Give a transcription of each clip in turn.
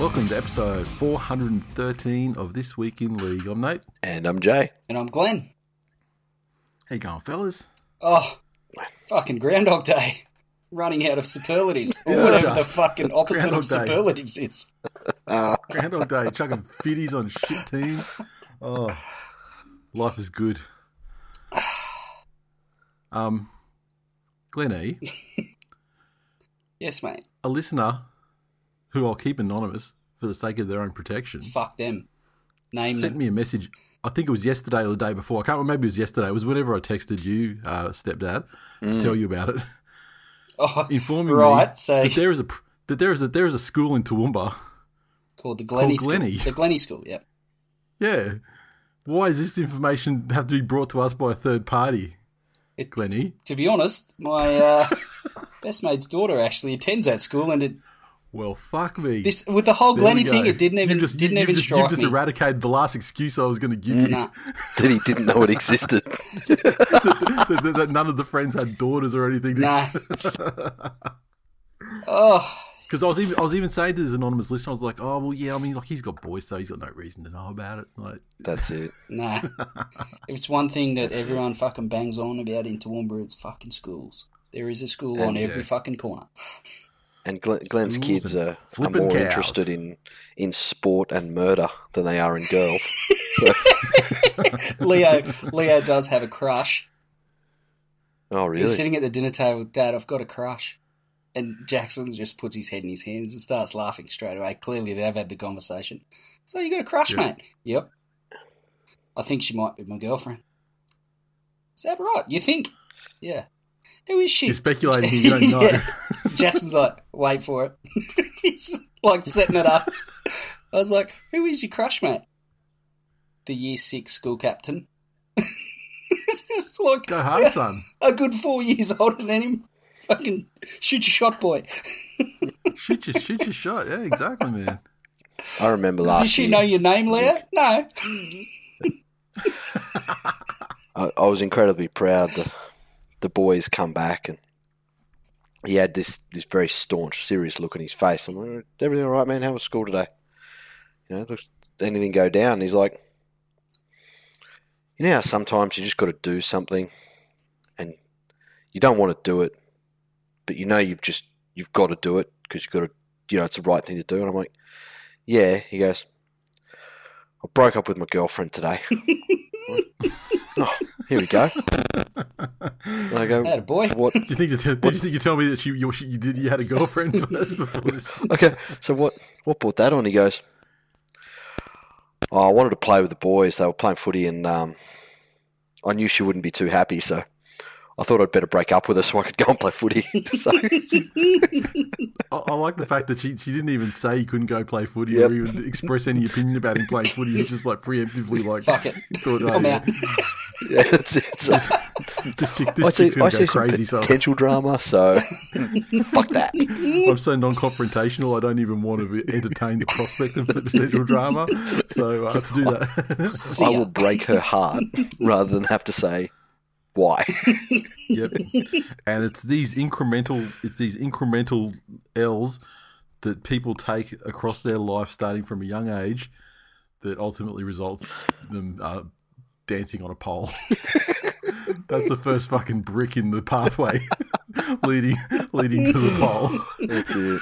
Welcome to episode 413 of This Week in League. I'm Nate. And I'm Jay. And I'm Glenn. How you going, fellas? Oh, fucking Groundhog Day. Running out of superlatives. Or Is it whatever the fucking opposite Groundhog of Day? superlatives is. Groundhog Day, chucking fitties on shit teams. Oh, life is good. Um, Glenn E, Yes, mate. a listener who I'll keep anonymous for the sake of their own protection, Fuck them. Name them. sent them. me a message. I think it was yesterday or the day before. I can't remember. Maybe it was yesterday. It was whenever I texted you, uh, stepdad, to tell you about it. Oh, informing right, me so that there is a that there is a there is a school in Toowoomba. called the Glennie called Glennie. School. The Glennie School, yep. Yeah. Why does this information have to be brought to us by a third party, It, Glenny? to be honest, my uh, best mate's daughter actually attends that school, and it Well, fuck me. this with the whole There Glenny thing, it didn't even you just, didn't you, even just, strike You've just me. eradicated the last excuse I was going to give you. Nah. That he didn't know it existed. that, that- that none of the friends had daughters or anything. Nah. oh, Because I was even I was even saying to this anonymous listener, I was like, oh well, yeah, I mean, like he's got boys, so he's got no reason to know about it. Like, That's it. nah. if it's one thing that everyone fucking bangs on about in Toowoomba, it's fucking schools. There is a school on And, every yeah. fucking corner. And Glenn, Glenn's kids are, are more cows. interested in, in sport and murder than they are in girls. Leo Leo does have a crush. oh, really? He's sitting at the dinner table with Dad, I've got a crush. And Jackson just puts his head in his hands and starts laughing straight away. Clearly, they've had the conversation. So, you got a crush, Yeah. mate? Yep. I think she might be my girlfriend. Is that right? You think? Yeah. Who is she? you're speculating, you don't know. Yeah. Jackson's like, wait for it. He's like setting it up. I was like, who is your crush, mate? The year six school captain. it's like Go hard, son. a good four years older than him. Fucking shoot your shot, boy. Shoot your shoot your shot. Yeah, exactly, man. I remember last Does she year, know your name, Leah? No. I, I was incredibly proud. The, the boys come back and he had this, this very staunch, serious look on his face. I'm like, everything all right, man? How was school today? You know, looks, anything go down? And he's like, you know how sometimes you just got to do something and you don't want to do it, but you know you've just, you've got to do it because you've got to, you know, it's the right thing to do. And I'm like, yeah. He goes, I broke up with my girlfriend today. oh, here we go. And I go, Atta boy. what? Do you think? You t- did you think you tell me that you you, you did you had a girlfriend first before this? Okay, so what? What brought that on? He goes, oh, I wanted to play with the boys. They were playing footy, and um, I knew she wouldn't be too happy, so I thought I'd better break up with her so I could go and play footy. so, I, I like the fact that she she didn't even say he couldn't go play footy Yep. or even express any opinion about him playing footy. He just like preemptively like Fuck it. thought, oh, I'm yeah, out. yeah, that's it. So, this chick I see, chick's I gonna see go some crazy. So potential drama, so fuck that. I'm so non-confrontational. I don't even want to entertain the prospect of potential drama. So uh, to do that, I will break her heart rather than have to say why. yep. And it's these incremental, it's these incremental L's that people take across their life, starting from a young age, that ultimately results in them uh, dancing on a pole. That's the first fucking brick in the pathway leading leading to the pole. That's it.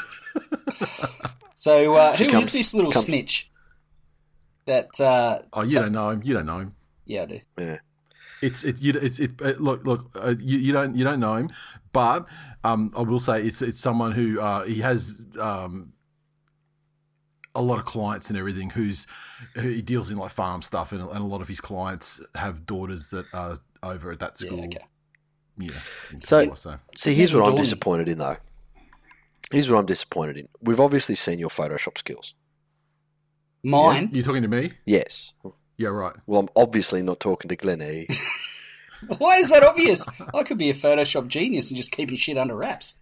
So, uh, who is comes- this little comes- snitch? That, uh, Oh, you don't know him. You don't know him. yeah, I do. Yeah. It's it's you it's it uh, look look uh, you, you don't you don't know him, but Um, I will say it's it's someone who uh, he has um, a lot of clients and everything. Who's who he deals in like farm stuff, and, and a lot of his clients have daughters that are over at that Yeah, school. okay. Yeah. in So- Singapore, so See, here's what I'm disappointed in, though. Here's what I'm disappointed in. We've obviously seen your Photoshop skills. Mine. you talking to me? Yes. Yeah, right. Well, I'm obviously not talking to Glenn E. Why is that obvious? I could be a Photoshop genius and just keeping shit under wraps.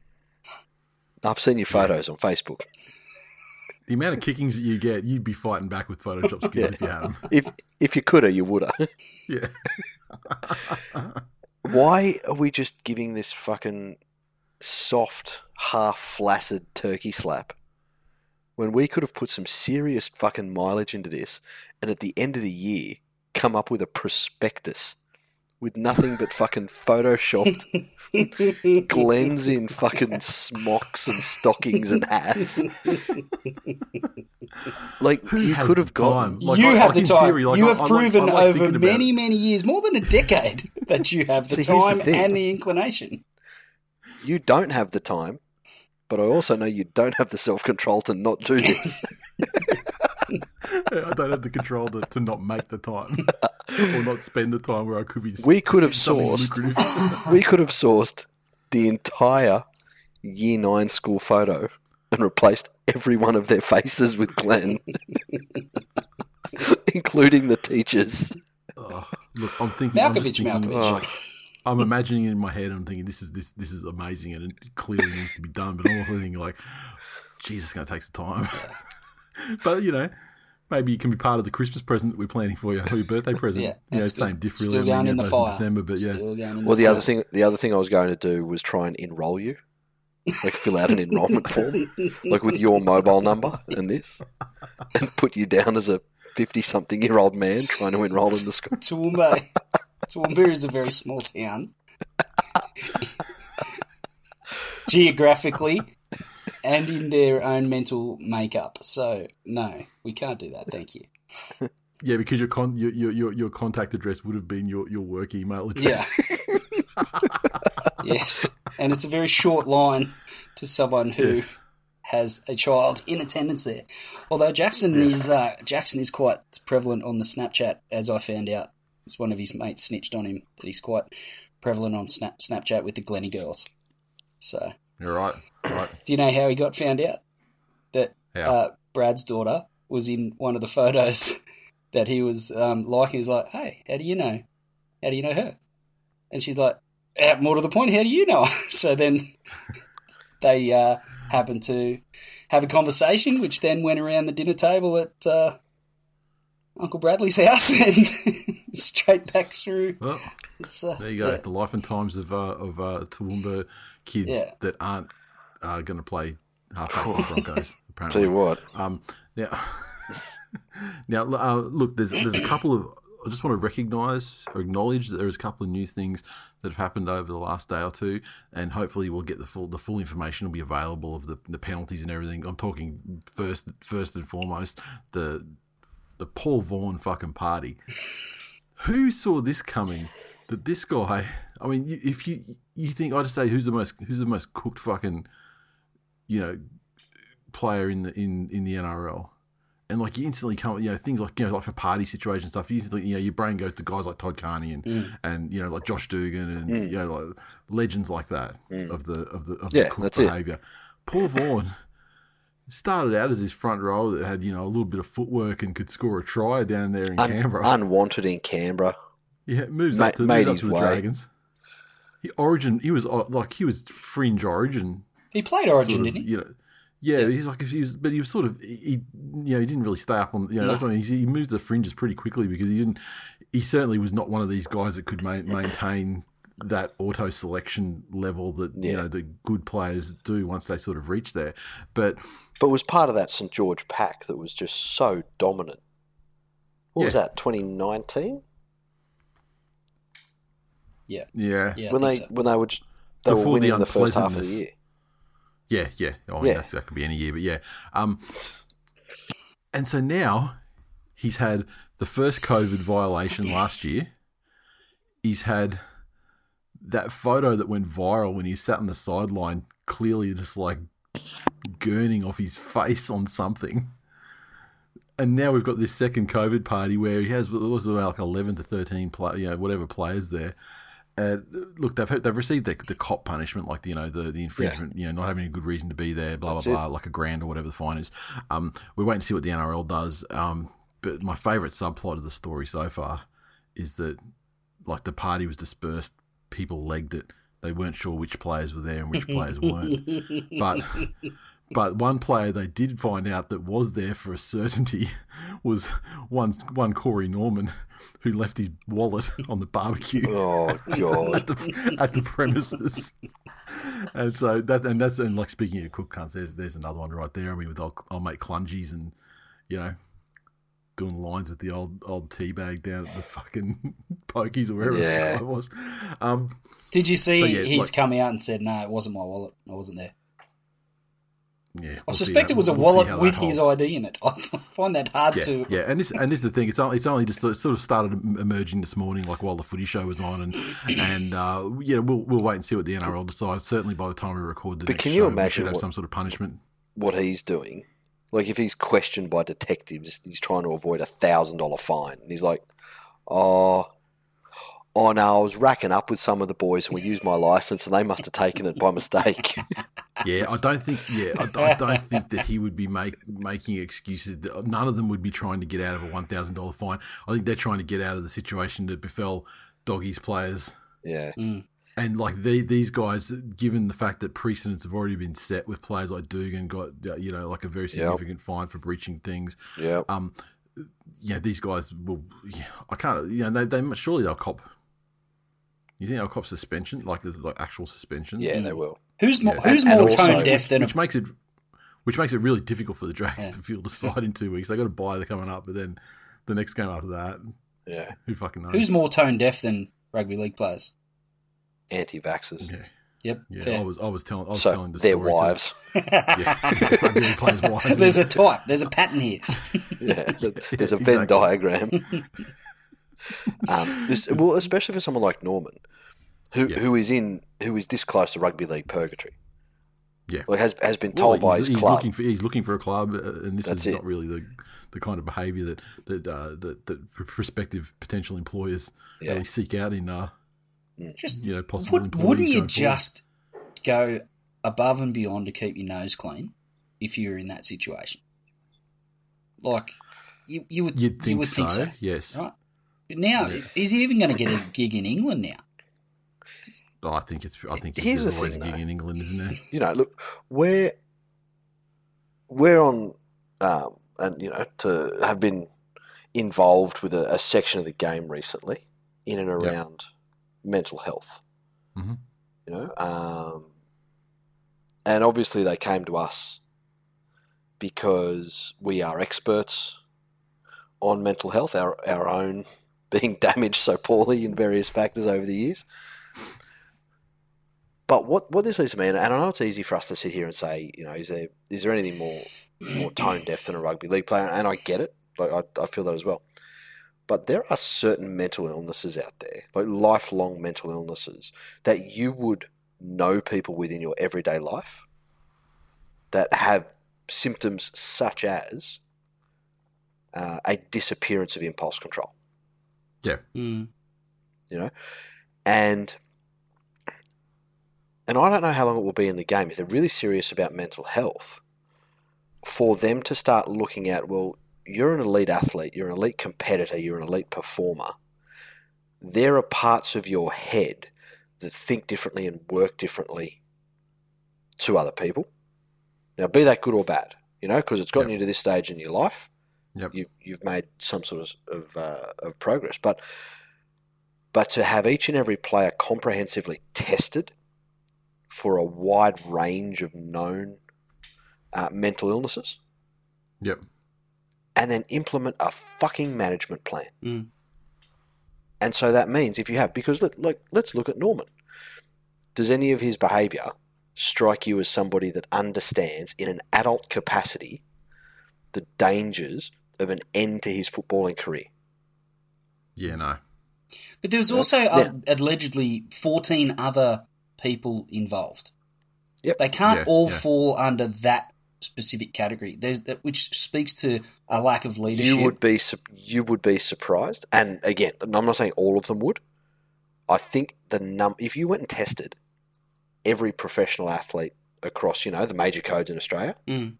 I've seen your photos on Facebook. The amount of kickings that you get, you'd be fighting back with Photoshop skills if you had them. If if you coulda, you woulda. Yeah. Why are we just giving this fucking soft, half flaccid turkey slap when we could have put some serious fucking mileage into this and at the end of the year come up with a prospectus with nothing but fucking photoshopped Glens in fucking smocks and stockings and hats. Like Who you could have gone. Like, you I- have like the time. theory, like, you I- have I like- proven I like over many, many years, more than a decade, that you have the See, here's the time and the inclination. you don't have the time, but I also know you don't have the self control to not do this. I don't have the control to, to not make the time or not spend the time where I could be. we could have sourced we could have sourced the entire year nine school photo and replaced every one of their faces with Glenn, including the teachers. Oh, look, I'm thinking. I'm just thinking Malkovich. Oh, I'm imagining it in my head. I'm thinking this is this this is amazing and it clearly needs to be done. But I'm also thinking like, Jesus, it's going to take some time. but you know, maybe it can be part of the Christmas present that we're planning for you, for your birthday present. Yeah, you know, that's same good. diff really. Still I mean, going in the both fire. December, but yeah, Still going in well, the fire. other thing the other thing I was going to do was try and enroll you, like fill out an enrollment form, like with your mobile number and this, and put you down as a fifty-something year old man trying to enroll in the school. Toowoomba. Toowoomba is a very small town. Geographically and in their own mental makeup. So, no, we can't do that. Thank you. yeah, because your con your, your your contact address would have been your your work email address. Yeah. yes. And it's a very short line to someone who Yes. has a child in attendance there. Although Jackson is uh, Jackson is quite prevalent on the Snapchat, as I found out. It's one of his mates snitched on him that he's quite prevalent on Snap Snapchat with the Glennie girls. So, You're right. Right. do you know how he got found out? That uh, Brad's daughter was in one of the photos that he was um, liking. He's like, "Hey, how do you know? How do you know her?" And she's like, "Eh, "More to the point, how do you know?" her?" so then they uh, happened to have a conversation, which then went around the dinner table at uh, Uncle Bradley's house and straight back through. Well, uh, there you go. yeah. The life and times of uh, of uh, Toowoomba kids Yeah. that aren't uh, going to play halfback for the Broncos. Apparently. Tell you what, Um, now, now uh, look, there's there's a couple of. I just want to recognise or acknowledge that there's a couple of new things that have happened over the last day or two, and hopefully we'll get the full the full information will be available of the, the penalties and everything. I'm talking first first and foremost the the Paul Vaughan fucking party. Who saw this coming? That this guy. I mean, you- if you you think I just say who's the most who's the most cooked fucking you know player in the in in the NRL. And like you instantly come, you know, things like you know, like for party situation stuff. You instantly, you know, your brain goes to guys like Todd Carney and Mm. and you know, like Josh Dugan and you know, like legends like that of the of the of Mm. Yeah, the cook that's it. behavior. Paul Vaughan started out as this front row that had you know a little bit of footwork and could score a try down there in Un- Canberra. unwanted in Canberra. yeah, moves ma- up to, made moves up his to the. Dragons. He origin, he was uh, like he was fringe origin He played Origin, sort of, didn't he? You know, yeah, he's like if he was, but he was sort of he, you know, he didn't really stay up on. You know, that's why he, he moved the fringes pretty quickly because he didn't. He certainly was not one of these guys that could ma- maintain that auto selection level that you know the good players do once they sort of reach there. But But was part of that St George pack that was just so dominant. What was that? 2019 Yeah. yeah, Yeah. When they so. when they were just, they Before the winning the, first half of the year. Yeah, yeah. Oh, yeah. Yeah. That's, that could be any year, but yeah. Um, and so now he's had the first COVID violation last year. He's had that photo that went viral when he sat on the sideline, clearly just like gurning off his face on something. And now we've got this second COVID party where he has it was about like eleven to thirteen play, you know, whatever players there. Uh, look, they've they've received the, the cop punishment, like the, you know the the infringement, you know, not having a good reason to be there, blah That's blah blah, like a grand or whatever the fine is. Um, we're waiting to see what the NRL does. Um, but my favourite subplot of the story so far is that like the party was dispersed, people legged it. They weren't sure which players were there and which players weren't. But but one player they did find out that was there for a certainty was one one Corey Norman, who left his wallet on the barbecue Oh god. at the at the premises. And so that and that's and like speaking of cook cunts, there's there's another one right there. I mean, with old, old mate Clungies and you know doing lines with the old old tea bag down at the fucking pokies or wherever Yeah. it was. Um, Did you see So, yeah, he's like- come out and said, no, it wasn't my wallet. I wasn't there. Yeah, I we'll see suspect it was a we'll see wallet how that with his. ID in it. I find that hard Yeah, to. yeah, and this and this is the thing. It's only it's only just it sort of started emerging this morning, like while the footy show was on, and and uh, yeah, we'll we'll wait and see what the NRL decides. Certainly by the time we record the But next can you show, we imagine should have what- some sort of punishment. what he's doing. Like if he's questioned by detectives, he's trying to avoid a thousand dollar fine, and he's like, "Oh, oh no, I was racking up with some of the boys, and we used my license, and they must have taken it by mistake." Yeah, I don't think. Yeah, I, I don't think that he would be make, making excuses. None of them would be trying to get out of a one thousand dollar fine. I think they're trying to get out of the situation that befell doggies players. yeah, And like the, these guys, given the fact that precedents have already been set with players like Dugan, got uh, you know like a very significant fine for breaching things. yeah, Um, yeah, these guys will. Yeah, I can't. You know, they, they surely they'll cop. You think they'll cop suspension, like like actual suspension? yeah, they mm. will. Who's more, Yeah. who's And- and more also- tone deaf than a which makes it which makes it really difficult for the Dragons Yeah. to field the side in two weeks. They got to buy the coming up, but then the next game after that, Yeah, who fucking knows? Who's more tone deaf than rugby league players? anti-vaxxers. yeah, Yep. yeah. fair. I was I was telling I was So telling the their story to- wives. yeah, rugby league players' wives. There's a type. There's a pattern here. yeah, there's a Venn Exactly. diagram. Um, this, well, especially for someone like Norman, who Yeah. who is in who is this close to rugby league purgatory. Yeah. like has has been Well, told by he's, his he's club. looking for he's looking for a club, uh, and this That's is it. not really the the kind of behaviour that that uh, that, that prospective potential employers Yeah. really seek out in uh, Just you know possible would, employees. wouldn't you going forward. just go above and beyond to keep your nose clean if you're in that situation? Like you, you would You'd think, you would so, think so, Yes, right? But now, is he even going to get a gig in England now? Oh, I think it's. I think Here's there's the always thing, a gig though. in England, isn't there? you know, look, we're we're on, um, and you know, to have been involved with a, a section of the game recently in and around mental health. Mhm. You know, um, and obviously they came to us because we are experts on mental health, our our own being damaged so poorly in various factors over the years. But what, what this leads to me, and I know it's easy for us to sit here and say, you know, is there is there anything more more tone deaf than a rugby league player? And I get it, like I, I feel that as well. But there are certain mental illnesses out there, like lifelong mental illnesses, that you would know people with in your everyday life that have symptoms such as uh, a disappearance of impulse control Yeah, Mm. you know, and and I don't know how long it will be in the game if they're really serious about mental health. For them to start looking at, well, you're an elite athlete, you're an elite competitor, you're an elite performer. There are parts of your head that think differently and work differently to other people. Now, be that good or bad, you know, because it's gotten Yep. you to this stage in your life. Yep. You, you've made some sort of of, uh, of progress, but but to have each and every player comprehensively tested for a wide range of known uh, mental illnesses, yep. and then implement a fucking management plan. Mm. And so that means if you have, because let, like, let's look at Norman. Does any of his behaviour strike you as somebody that understands in an adult capacity the dangers of an end to his footballing career? Yeah, no. But there was also uh, allegedly 14 other people involved. Yep. They can't Yeah, all yeah. fall under that specific category. There's that, which speaks to a lack of leadership. You would be you would be surprised, and again, I'm not saying all of them would. I think the num if you went and tested every professional athlete across, you know, the major codes in Australia, Mm.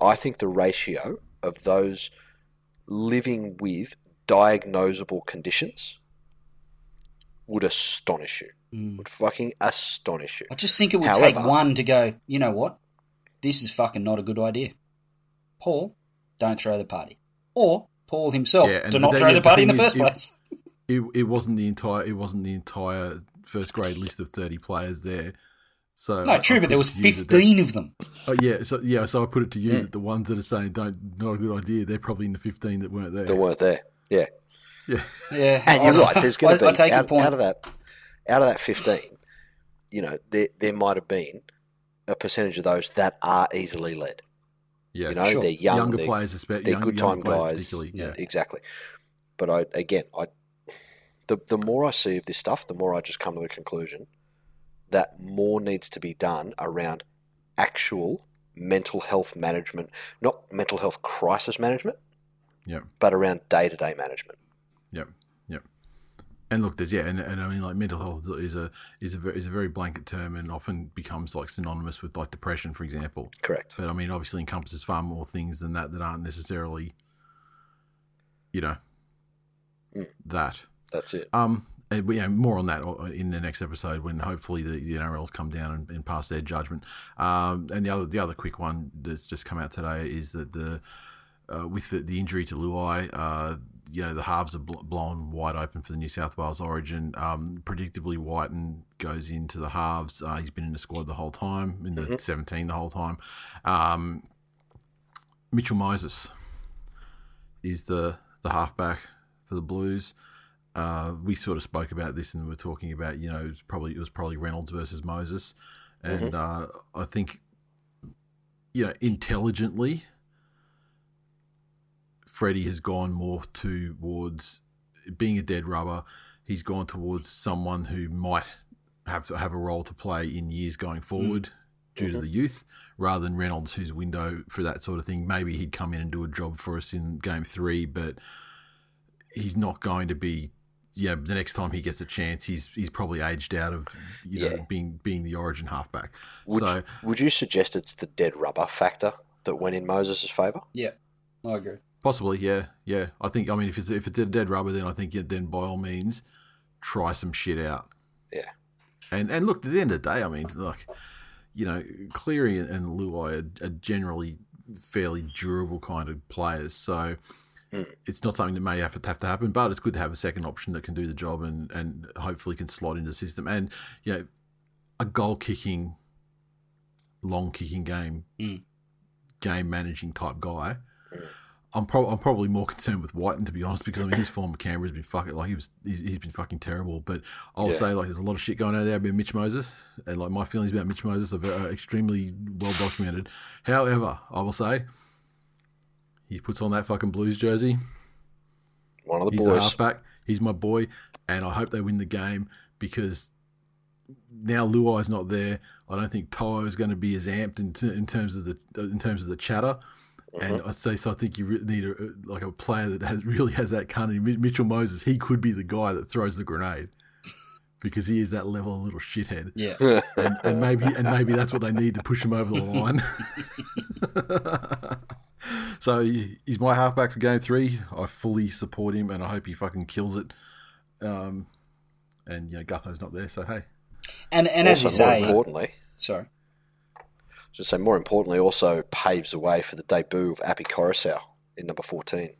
I think the ratio of those living with diagnosable conditions would astonish you. Mm. Would fucking astonish you. I just think it would take one to go, you know what? This is fucking not a good idea. Paul, don't throw the party. Or Paul himself, Yeah, do not throw yeah, the the party in the thing is, first it- place. It, it wasn't the entire it wasn't the entire first grade list of thirty players there. So No, true, I but there was it to you that- 15 of them. Oh yeah, so yeah, so I put it to you Mm. that the ones that are saying don't not a good idea, they're probably in the fifteen that weren't there. They weren't there. Yeah. Yeah, Yeah, And you're right. There's going I- to I be take your out, point. out of that out of that 15. You know, there there might have been a percentage of those that are easily led. yeah. You know, Sure. they're young, younger they're, players, especially they're young, good younger time players guys. particularly. Yeah, exactly. But I again, I the the more I see of this stuff, the more I just come to the conclusion that more needs to be done around actual mental health management, not mental health crisis management, yeah, but around day to day management. yeah, yeah. And look, there's yeah, and, and I mean, like mental health is a is a very, is a very blanket term, and often becomes like synonymous with like depression, for example. Correct. But I mean, obviously encompasses far more things than that that aren't necessarily, you know, Mm. that. That's it. Um, and we, you know, more on that uh, in the next episode when hopefully the, the NRLs come down and, and pass their judgment. Um, and the other the other quick one that's just come out today is that the uh, with the, the injury to Luai, uh, you know the halves are bl- blown wide open for the New South Wales Origin. Um, predictably, Wighton goes into the halves. Uh, he's been in the squad the whole time, in the 17 the whole time. Um, Mitchell Moses is the the halfback for the Blues. Uh, we sort of spoke about this and we're talking about you know it was probably it was probably Reynolds versus Moses, and uh, I think you know intelligently, Freddie has gone more towards being a dead rubber. He's gone towards someone who might have to have a role to play in years going forward due to the youth, rather than Reynolds, whose window for that sort of thing. Maybe he'd come in and do a job for us in game three, but he's not going to be. Yeah, the next time he gets a chance, he's he's probably aged out of you know Yeah. being being the Origin halfback. Would, so you, would you suggest it's the dead rubber factor that went in Moses' favour? Yeah, I agree. Possibly, yeah, yeah. I think. I mean, if it's if it's a dead rubber, then I think yeah, then by all means, try some shit out. Yeah. And and look, at the end of the day, I mean, like, you know, Cleary and, and Luai are, are generally fairly durable kind of players, so. It's not something that may have to, have to happen. But it's good to have a second option that can do the job and and hopefully can slot into the system. And you know, a goal kicking, long kicking game, Mm. game managing type guy. I'm, prob- I'm probably more concerned with Wighton to be honest, because I mean his form at Canberra has been fucking like he was he's, he's been fucking terrible. But I'll Yeah. say like there's a lot of shit going on there about Mitch Moses, and like my feelings about Mitch Moses are, very, are extremely well documented. However, I will say he puts on that fucking Blues jersey. One of the He's a boys. halfback. He's my boy, and I hope they win the game because now Luai's not there. I don't think Toa is going to be as amped in, t- in terms of the in terms of the chatter. And mm-hmm. I say so. I think you re- need a, like a player that has really has that kind of Mitchell Moses. He could be the guy that throws the grenade because he is that level of little shithead. Yeah, And, and maybe and maybe that's what they need to push him over the line. so he's my halfback for game three. I fully support him, and I hope he fucking kills it. Um, and you know, Gutho's not there, so hey, and and as you also, more say, importantly, sorry, just say more importantly, also paves the way for the debut of Api Koroisau in number 14.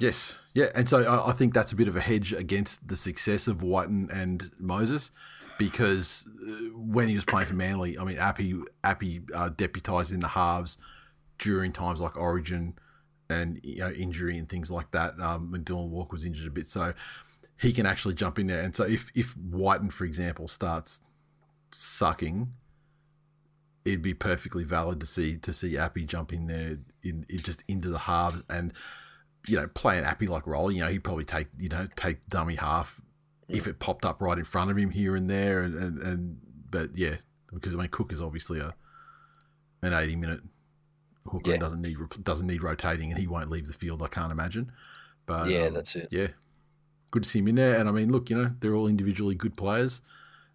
yes, yeah, and so I, I think that's a bit of a hedge against the success of Wighton and Moses. Because uh, when he was playing for Manly, I mean, Api Api uh, deputised in the halves during times like Origin and you know, injury and things like that. Um, when Dylan Walker was injured a bit, so he can actually jump in there. And so if if Wighton, for example, starts sucking, it'd be perfectly valid to see to see Api jump in there in, in just into the halves and you know, play an appy like role. You know, he'd probably take you know take dummy half if it popped up right in front of him here and there, and and, and but yeah, because I mean Cook is obviously a an eighty minute hooker Yeah. doesn't need doesn't need rotating, and he won't leave the field. I can't imagine. But Yeah, um, that's it. Yeah, good to see him in there. And I mean, look, you know, they're all individually good players,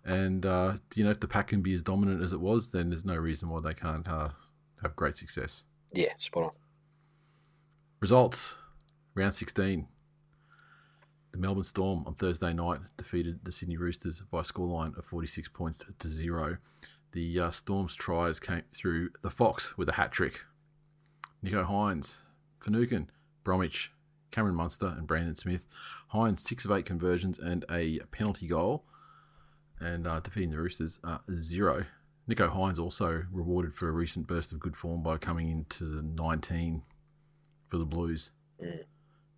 and uh, you know, if the pack can be as dominant as it was, then there's no reason why they can't uh, have great success. Yeah, spot on. Results round 16. The Melbourne Storm on Thursday night defeated the Sydney Roosters by a scoreline of 46 points to zero. The uh, Storm's tries came through the Fox with a hat trick. Nicho Hynes, Finucane, Bromwich, Cameron Munster, and Brandon Smith. Hines, six of eight conversions and a penalty goal. And uh, defeating the Roosters, uh, zero. Nicho Hynes also rewarded for a recent burst of good form by coming into the 19 for the Blues.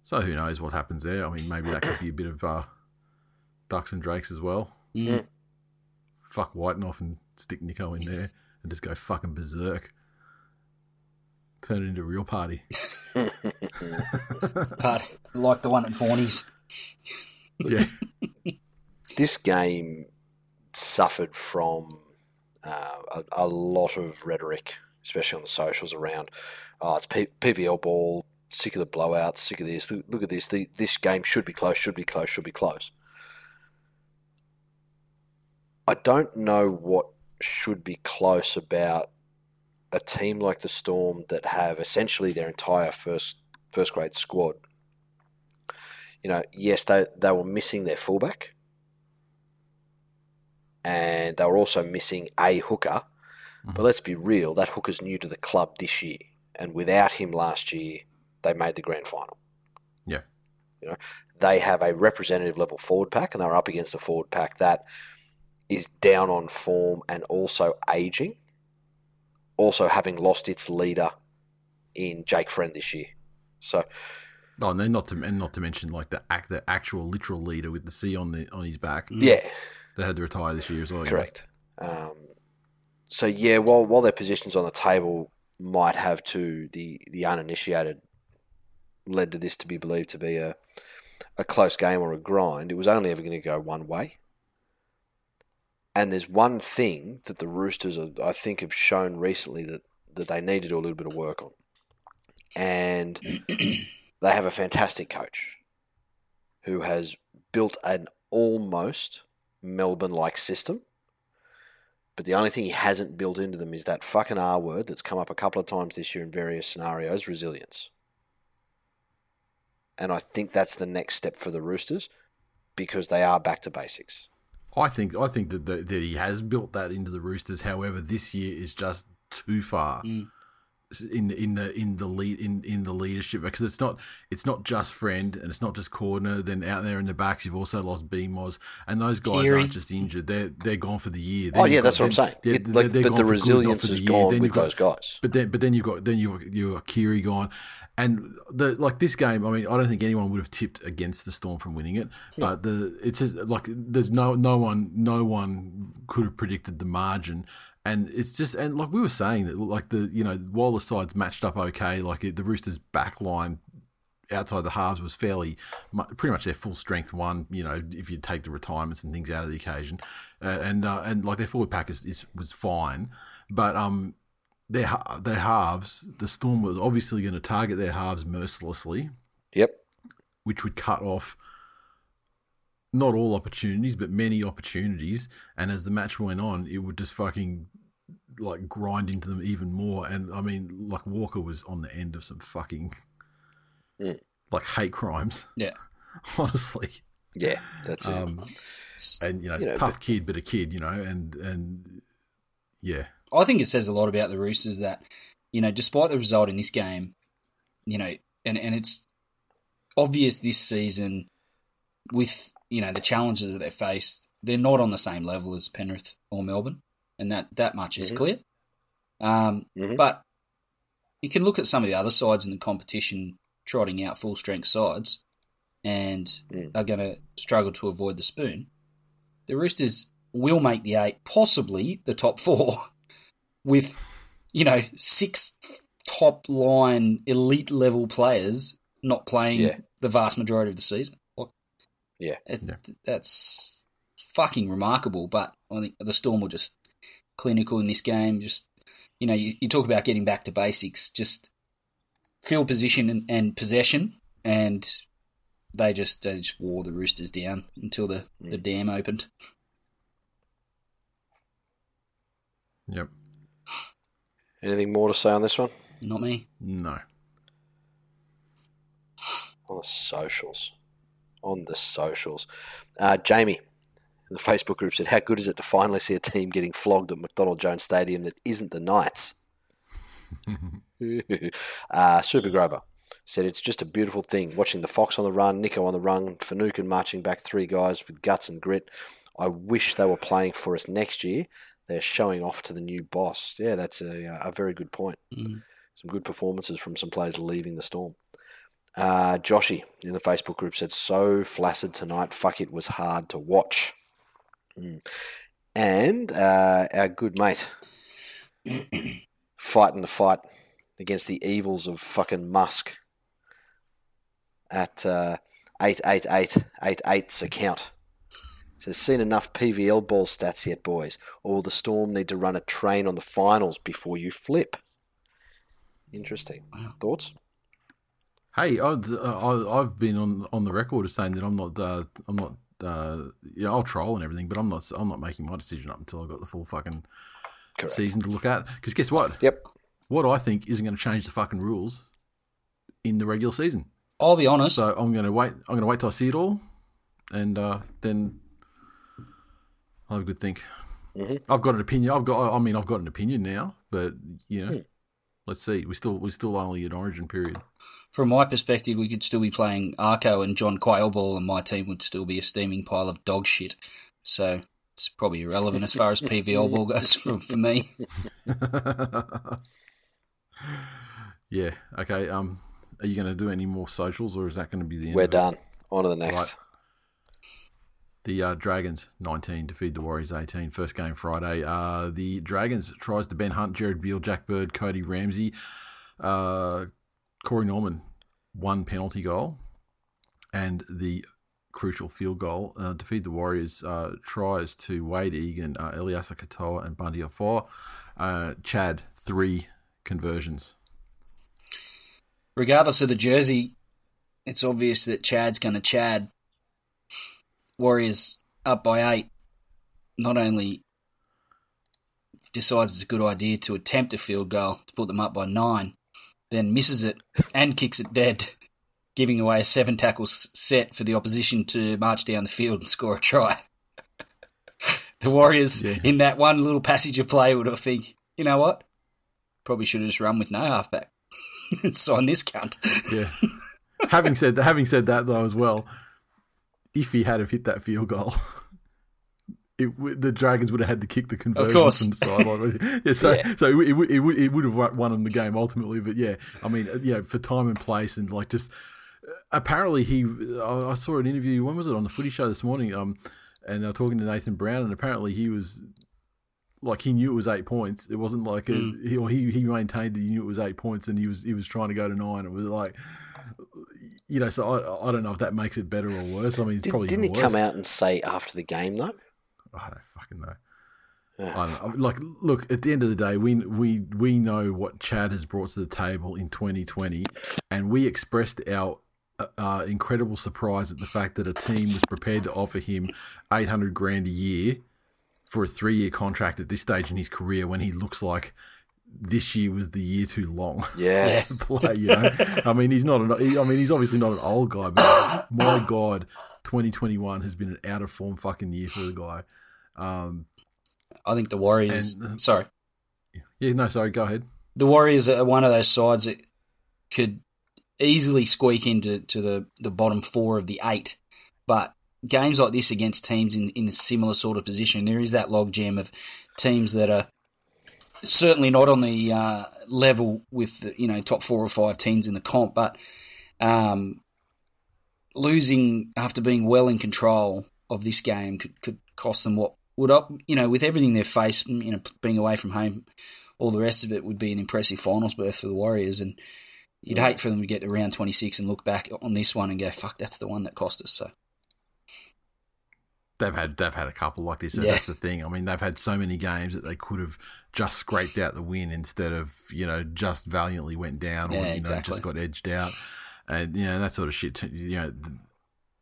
So who knows what happens there? I mean, maybe that could be a bit of uh, ducks and drakes as well. Mm. Fuck Wighton off and stick Nicho in there and just go fucking berserk. Turn it into a real party. Party like the one at Forney's. yeah. this game suffered from uh, a, a lot of rhetoric, especially on the socials around, oh, it's P- PVL ball, sick of the blowouts, sick of this. Look, look at this. The, this game should be close, should be close, should be close. I don't know what should be close about a team like the Storm that have essentially their entire first first grade squad. You know, yes, they they were missing their fullback, and they were also missing a hooker. But mm-hmm. let's be real, that hooker's new to the club this year, and without him last year, they made the grand final. Yeah. You know, they have a representative level forward pack, and they're up against a forward pack that is down on form and also aging, also having lost its leader in Jake Friend this year. So Oh, and not to and not to mention like the act the actual literal leader with the C on the on his back yeah, that had to retire this year as well. you know. Correct. Um, so yeah, while while their positions on the table might have to the the uninitiated led to this to be believed to be a a close game or a grind, it was only ever going to go one way. And there's one thing that the Roosters, are, I think, have shown recently that, that they need to do a little bit of work on. And they have a fantastic coach who has built an almost Melbourne like system. But the only thing he hasn't built into them is that fucking R word that's come up a couple of times this year in various scenarios resilience. And I think that's the next step for the Roosters because they are back to basics. I think I think that, that that he has built that into the Roosters. However, this year is just too far Mm. In the in the in the lead in, in the leadership because it's not it's not just friend and it's not just Cordner. Then out there in the backs, you've also lost BMOS, and those guys Keary. aren't just injured; they're they're gone for the year. Oh, yeah, you've that's got- what I'm saying. then- It- they're- like, they're but the for good, not resilience is gone Then with got- those guys. But then, but then you've got then you you got Keary gone, and the like this game. I mean, I don't think anyone would have tipped against the Storm from winning it. But the it's just like there's no no one no one could have predicted the margin, and it's just and like we were saying that like the you know while the sides matched up okay, like it, the Roosters back line outside the halves was fairly pretty much their full strength one. You know, if you take the retirements and things out of the occasion, uh, and uh, and like their forward pack is, is was fine, but um their their halves, the Storm was obviously going to target their halves mercilessly, Yep. which would cut off not all opportunities, but many opportunities. And as the match went on, it would just fucking like grind into them even more. And I mean, like Walker was on the end of some fucking Mm. like hate crimes, Yeah. honestly. Yeah, that's it. Um, and you know, You know, tough but- kid, but a kid, you know, and and yeah, I think it says a lot about the Roosters that, you know, despite the result in this game, you know, and, and it's obvious this season with, you know, the challenges that they faced, they're not on the same level as Penrith or Melbourne. And that, that much is Mhm. clear. Um, Mhm. But you can look at some of the other sides in the competition trotting out full strength sides and Mm. are going to struggle to avoid the spoon. The Roosters will make the eight, possibly the top four, with, you know, six top line elite level players not playing Yeah. the vast majority of the season. Yeah. it- Yeah. that's fucking remarkable. But I think the Storm will just clinical in this game. Just you know, you, you talk about getting back to basics. Just field position and, and possession, and they just they just wore the Roosters down until the, the dam opened. Yep. Anything more to say on this one? Not me. No. On the socials. On the socials. Uh, Jamie in the Facebook group said, How good is it to finally see a team getting flogged at McDonald Jones Stadium that isn't the Knights? uh, Super Grover said, It's just a beautiful thing. Watching the Fox on the run, Nicho on the run, Finucane marching back three guys with guts and grit. I wish they were playing for us next year. They're showing off to the new boss. Yeah, that's a, a very good point. Mm. Some good performances from some players leaving the Storm. Uh, Joshy in the Facebook group said, So flaccid tonight. Fuck, it was hard to watch. Mm. And uh, our good mate fighting the fight against the evils of fucking Musk at uh, 88888's account. Says, seen enough PVL ball stats yet, boys, or will the Storm need to run a train on the finals before you flip? Interesting. Thoughts? Hey, I'd, uh, I, I've been on on the record as saying that I'm not, uh, I'm not, uh, yeah, I'll troll and everything, but I'm not, I'm not making my decision up until I've got the full fucking Correct. season to look at. Because guess what? Yep. What I think isn't going to change the fucking rules in the regular season. I'll be honest. So I'm going to wait. I'm going to wait till I see it all, and uh, then I'll have a good think. Mhm. I've got an opinion. I've got. I mean, I've got an opinion now, but you know, let's see. We still, we still only in Origin period. From my perspective, we could still be playing Arko and John Quayle ball, and my team would still be a steaming pile of dog shit. So it's probably irrelevant as far as PVL ball goes for, for me. yeah. Okay. Um. Are you going to do any more socials, or is that going to be the end? We're of it? done. On to the next. Right. The uh, Dragons 19 defeat the Warriors 18. First game Friday. Uh, the Dragons tries to Ben Hunt, Jared Beal, Jack Bird, Cody Ramsey, uh, Corey Norman, one penalty goal, and the crucial field goal. Uh, defeat the Warriors. Uh, tries to Wade Egan, uh, Eliesa Katoa, and Bunty Afoa. Uh, Chad three conversions. Regardless of the jersey, it's obvious that Chad's going to Chad. Warriors up by eight. Not only decides it's a good idea to attempt a field goal to put them up by nine, then misses it and kicks it dead, giving away a seven tackles set for the opposition to march down the field and score a try. the Warriors, Yeah. in that one little passage of play, would have think, you know what? Probably should have just run with no halfback and sign this cunt. Yeah. having said having said that though as well, if he had have hit that field goal, it, w- the Dragons would have had to kick the conversion course. from the sideline. yeah, so Yeah. so it, would- it, it would have won- won them the game ultimately. But yeah, I mean, uh, you know, for time and place and like just apparently he, I I saw an interview. When was it on the Footy Show this morning? Um, and they were talking to Nathan Brown, and apparently he was like he knew it was eight points. It wasn't like a, Mm. he, or he he maintained that he knew it was eight points, and he was he was trying to go to nine. It was like, you know, so I, I don't know if that makes it better or worse. I mean, it's Did, probably didn't he come out and say after the game though? I don't fucking know. I don't know. Like, look, at the end of the day, we we we know what Chad has brought to the table in 2020, and we expressed our uh, uh, incredible surprise at the fact that a team was prepared to offer him 800 grand a year for a three year contract at this stage in his career when he looks like this year was the year too long Yeah. to play. You know, I mean, he's not. An, he- I mean, he's obviously not an old guy, but my God, 2021 has been an out of form fucking year for the guy. Um, I think the Warriors. And- sorry, yeah, no, sorry, go ahead. the Warriors are one of those sides that could easily squeak into to the, the bottom four of the eight. But games like this against teams in, in a similar sort of position, there is that logjam of teams that are certainly not on the uh, level with the, you know top four or five teams in the comp, but um, losing after being well in control of this game could, could cost them what would up you know with everything they've faced, you know being away from home all the rest of it would be an impressive finals berth for the Warriors. And You'd hate for them to get to round 26 and look back on this one and go, fuck, that's the one that cost us. So They've had they've had a couple like this. So Yeah. That's the thing. I mean, they've had so many games that they could have just scraped out the win instead of you know just valiantly went down or Yeah, you know exactly. just got edged out, and you know that sort of shit. You know,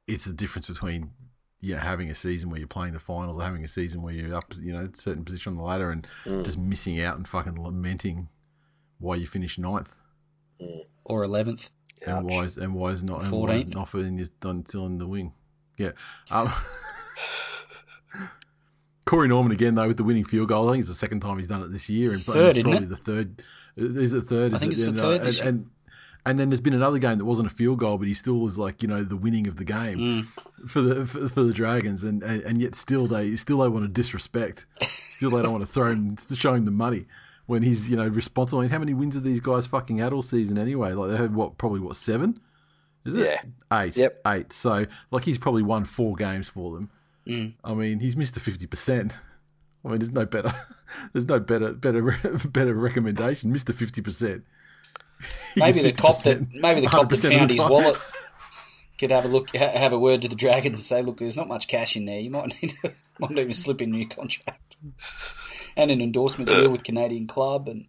it's the difference between you know, having a season where you're playing the finals or having a season where you're up, you know, a certain position on the ladder and Mm. just missing out and fucking lamenting why you finished ninth or 11th. and why is, and why is not and why is 14th. not in is done still in the wing. Yeah. Um, Corey Norman again though with the winning field goal. I think it's the second time he's done it this year, and Third, it's isn't probably it? the third. Is it third? I Is think it? it's the And, third this and, and and then there's been another game that wasn't a field goal, but he still was like you know the winning of the game Mm. for the for, for the Dragons, and, and and yet still they still they want to disrespect, still they don't want to throw him show him the money when he's you know responsible. I mean, how many wins have these guys fucking had all season anyway? Like they had what probably what seven? Is it Yeah. eight? Yep. eight. So like he's probably won four games for them. Mm. I mean, he's missed a fifty percent. I mean, there's no better, there's no better, better, better recommendation. Mister fifty percent. Maybe the cop that maybe the cop that found his wallet could have a look, have a word to the Dragons and say, "Look, there's not much cash in there. You might need to might to slip in a new contract and an endorsement deal with Canadian club." And.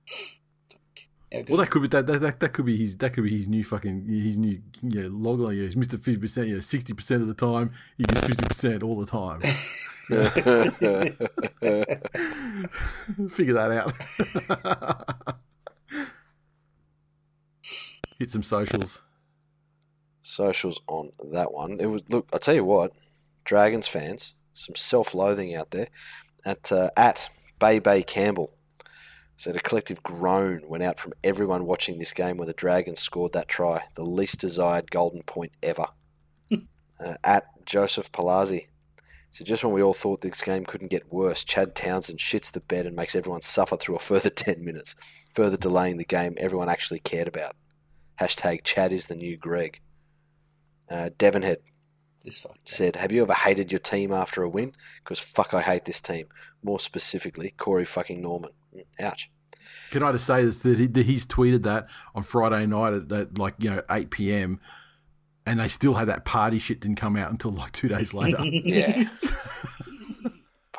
Well, that could be that, that, that, could be his that could be his new fucking his new yeah log line. Yeah, he's Mister fifty percent. Yeah, sixty percent of the time he gives fifty percent all the time. Figure that out. Hit some socials. Socials on that one. It was look. I tell you what, Dragons fans, some self-loathing out there. At uh, at Bay Bay Campbell said a collective groan went out from everyone watching this game when the Dragons scored that try, the least desired golden point ever. uh, at Joseph Palazzi. So just when we all thought this game couldn't get worse, Chad Townsend shits the bed and makes everyone suffer through a further 10 minutes, further delaying the game everyone actually cared about. Hashtag Chad is the new Greg. Uh, Devonhead this said, Have you ever hated your team after a win? Because fuck, I hate this team. More specifically, Corey fucking Norman. Ouch. Can I just say this that, he, that he's tweeted that on Friday night at that like you know eight p.m. and they still had that party shit didn't come out until like two days later.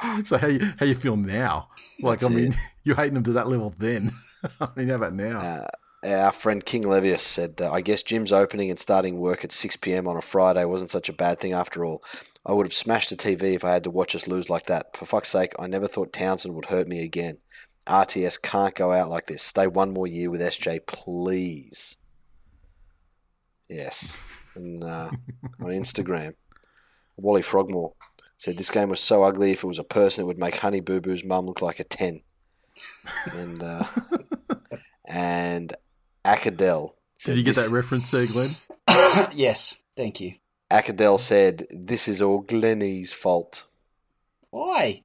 Yeah. so how you how you feel now? Like That's I mean, it. you're hating them to that level then. I mean, how about now? Uh, our friend King Levius said, uh, I guess gym's opening and starting work at 6 p.m. on a Friday wasn't such a bad thing after all. I would have smashed the TV if I had to watch us lose like that. For fuck's sake, I never thought Townsend would hurt me again. RTS can't go out like this. Stay one more year with SJ, please. Yes. And uh, on Instagram, Wally Frogmore said this game was so ugly. If it was a person, it would make Honey Boo Boo's mum look like a ten. and uh, and Akadel. Did you get that reference there, Glenn? yes, thank you. Akadel said, "This is all Glennie's fault." Why?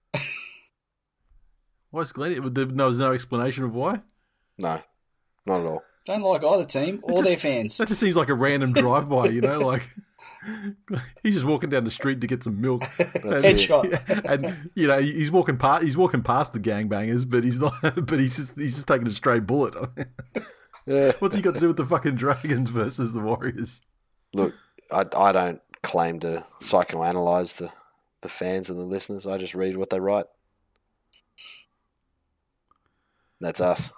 Why's Glenn? There was no explanation of why. No, not at all. Don't like either team or their fans. That just seems like a random drive-by, you know, like he's just walking down the street to get some milk. And, Headshot. and you know, he's walking past he's walking past the gangbangers, but he's not. But he's just he's just taking a stray bullet. Yeah. What's he got to do with the fucking Dragons versus the Warriors? Look, I, I don't claim to psychoanalyze the the fans and the listeners. I just read what they write. That's us.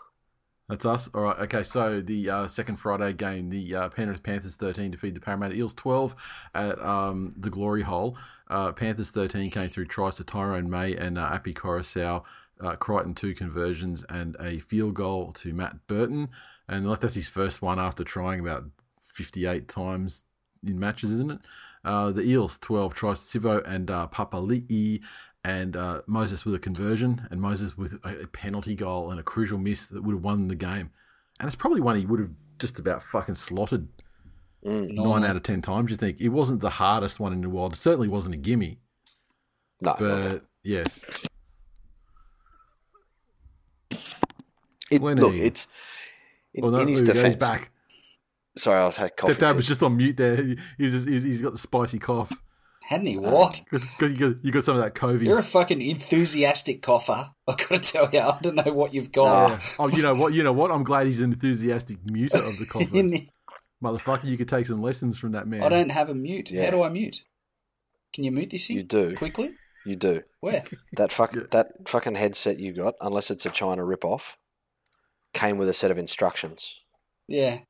That's us. All right. Okay. So the uh, second Friday game, the uh, Penrith Panthers 13 defeat the Parramatta Eels 12 at um, the Glory Hole. Uh, Panthers 13 came through tries to Tyrone May and uh, Api Koroisau. Uh, Crichton two conversions and a field goal to Matt Burton, and like that's his first one after trying about 58 times in matches, isn't it? Uh, the Eels 12 tries to Sivo and uh, Papali'i, and uh, Moses with a conversion, and Moses with a, penalty goal and a crucial miss that would have won the game. And it's probably one he would have just about fucking slotted Mm, nine out of ten times. You think it wasn't the hardest one in the world? It certainly wasn't a gimme, no. but yeah, It, Lenny. look, it's in, well, no, in his there we defense. back. Sorry, I was had coughing. Step Dad was just on mute there. He was just, he was, he's got the spicy cough. Hadn't he? Uh, what? Got- got- you, got, you got some of that Covey. You're a fucking enthusiastic cougher. I gotta tell you, I don't know what you've got. Yeah. Oh, you know what? You know what? I'm glad he's an enthusiastic muter of the coffers. Motherfucker, you could take some lessons from that man. I don't have a mute. Yeah. How do I mute? Can you mute this thing? You do. quickly. You do. Where? That fuck that fucking headset you got, unless it's a China rip-off, came with a set of instructions. Yeah.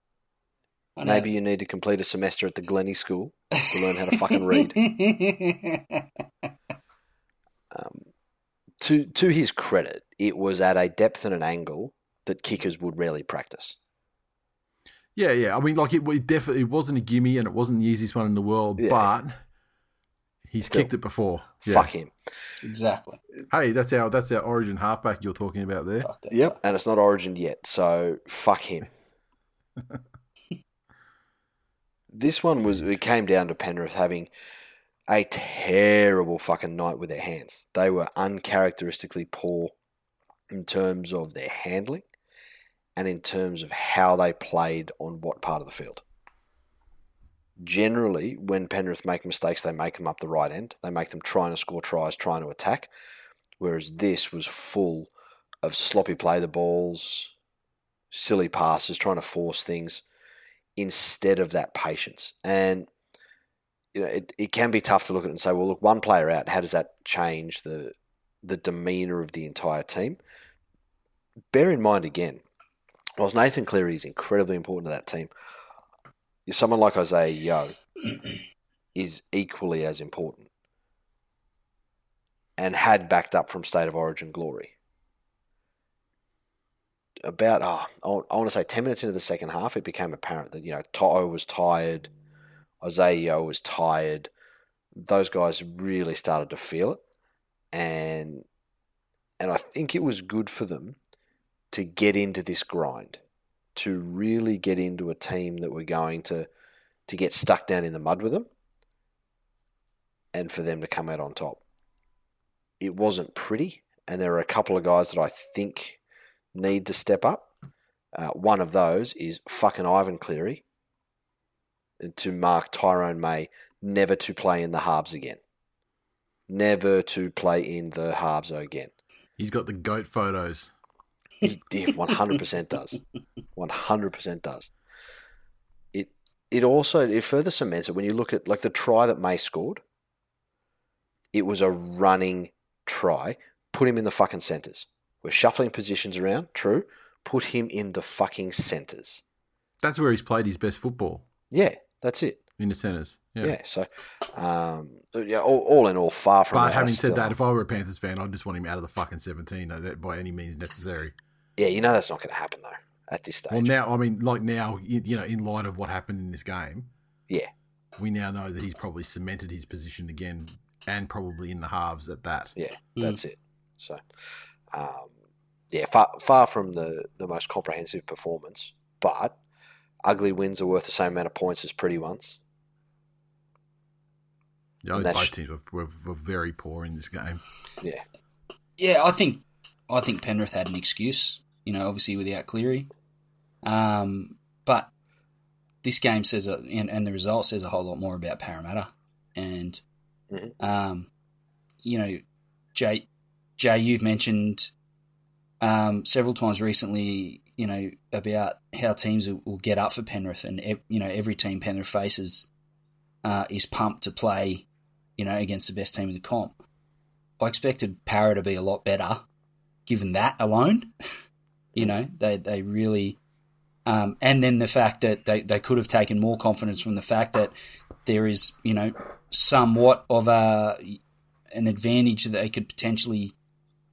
I know. Maybe you need to complete a semester at the Glennie School to learn how to fucking read. Um, to to his credit, it was at a depth and an angle that kickers would rarely practice. Yeah, yeah. I mean, like it, it definitely it wasn't a gimme, and it wasn't the easiest one in the world, Yeah. but he's Still. kicked it before. Yeah. Fuck him. exactly. Hey, that's our that's our Origin halfback you're talking about there. Yep. And it's not Origin yet, so fuck him. this one was it came down to Penrith having a terrible fucking night with their hands. They were uncharacteristically poor in terms of their handling and in terms of how they played on what part of the field. Generally, when Penrith make mistakes, they make them up the right end. They make them trying to score tries, trying to attack. Whereas this was full of sloppy play the balls, silly passes, trying to force things instead of that patience. And you know, it, it can be tough to look at it and say, well, look, one player out, how does that change the the demeanour of the entire team? Bear in mind again, whilst Nathan Cleary is incredibly important to that team, someone like Isaah Yeo is equally as important and had backed up from State of Origin glory. About, oh, I want to say 10 minutes into the second half, it became apparent that, you know, Toto was tired, Isaah Yeo was tired. Those guys really started to feel it. And and I think it was good for them to get into this grind, to really get into a team that were going to to get stuck down in the mud with them and for them to come out on top. It wasn't pretty, and there are a couple of guys that I think need to step up. Uh, one of those is fucking Ivan Cleary to mark Tyrone May never to play in the halves again. Never to play in the halves again. He's got the goat photos. He did, 100% does. 100% does. It it also it further cements it when you look at like the try that May scored. It was a running try. Put him in the fucking centres. We're shuffling positions around, true. Put him in the fucking centres. That's where he's played his best football Yeah, that's it. in the centres. Yeah. Yeah. so, um, yeah, all, all in all, far from. But having said still- that, if I were a Panthers fan, I'd just want him out of the fucking 17 uh, by any means necessary. Yeah, you know that's not going to happen though at this stage. Well, now, I mean, like now, you you know, in light of what happened in this game, yeah, we now know that he's probably cemented his position again and probably in the halves at that. yeah, Mm. that's it. So, um, yeah, far far from the the most comprehensive performance, but ugly wins are worth the same amount of points as pretty ones. The only That's- both teams were, were, were very poor in this game. Yeah, Yeah, I think I think Penrith had an excuse. You know, obviously without Cleary, um, but this game says, a, and, and the result says a whole lot more about Parramatta. And Mhm. um, you know, Jay, Jay, you've mentioned um, several times recently. You know about how teams will, will get up for Penrith, and you know every team Penrith faces uh, is pumped to play. You know against the best team in the comp. I expected Para to be a lot better, given that alone. you know, they they really, um, and then the fact that they, they could have taken more confidence from the fact that there is you know somewhat of a an advantage that they could potentially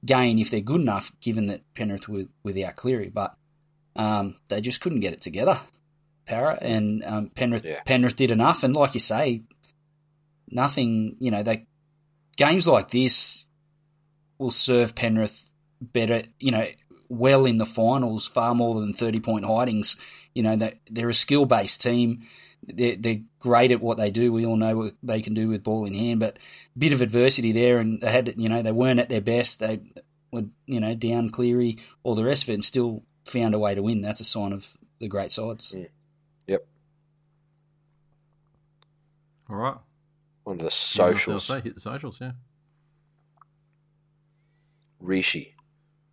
gain if they're good enough, given that Penrith were without Cleary, but um, they just couldn't get it together. Para and um, Penrith Yeah. Penrith did enough, and like you say, nothing. You know, they games like this will serve Penrith better. You know, well in the finals, far more than thirty point hidings. You know, that they're a skill based team. They're, they're great at what they do. We all know what they can do with ball in hand, but a bit of adversity there, and they had, you know, they weren't at their best. They were, you know, down Cleary, all the rest of it, and still found a way to win. That's a sign of the great sides. yep. All right. One of the socials. they'll say hit the socials, yeah. Rishi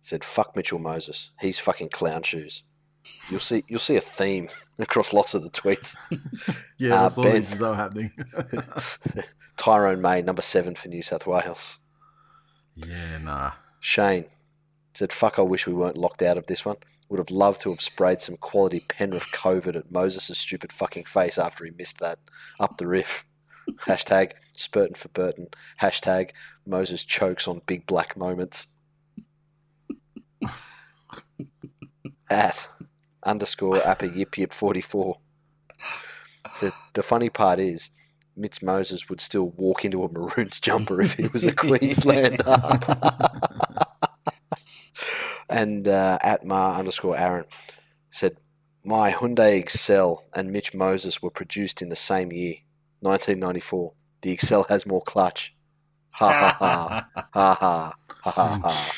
said, "Fuck Mitchell Moses. He's fucking clown shoes." You'll see. You'll see a theme across lots of the tweets. Yeah, Ah, that's all Ben. this is all happening. Tyrone May, number seven for New South Wales. yeah, nah. Shane said, "Fuck. I wish we weren't locked out of this one. Would have loved to have sprayed some quality Penrith COVID at Moses' stupid fucking face after he missed that up the riff." Hashtag Spurton for Burton. Hashtag Moses chokes on big black moments. At underscore appa yip yip 44. So the funny part is, Mitch Moses would still walk into a Maroons jumper if he was a Queenslander. and uh, at Mar underscore Aaron said, My Hyundai Excel and Mitch Moses were produced in the same year, 1994. The Excel has more clutch. Ha ha ha. Ha ha. Ha ha ha.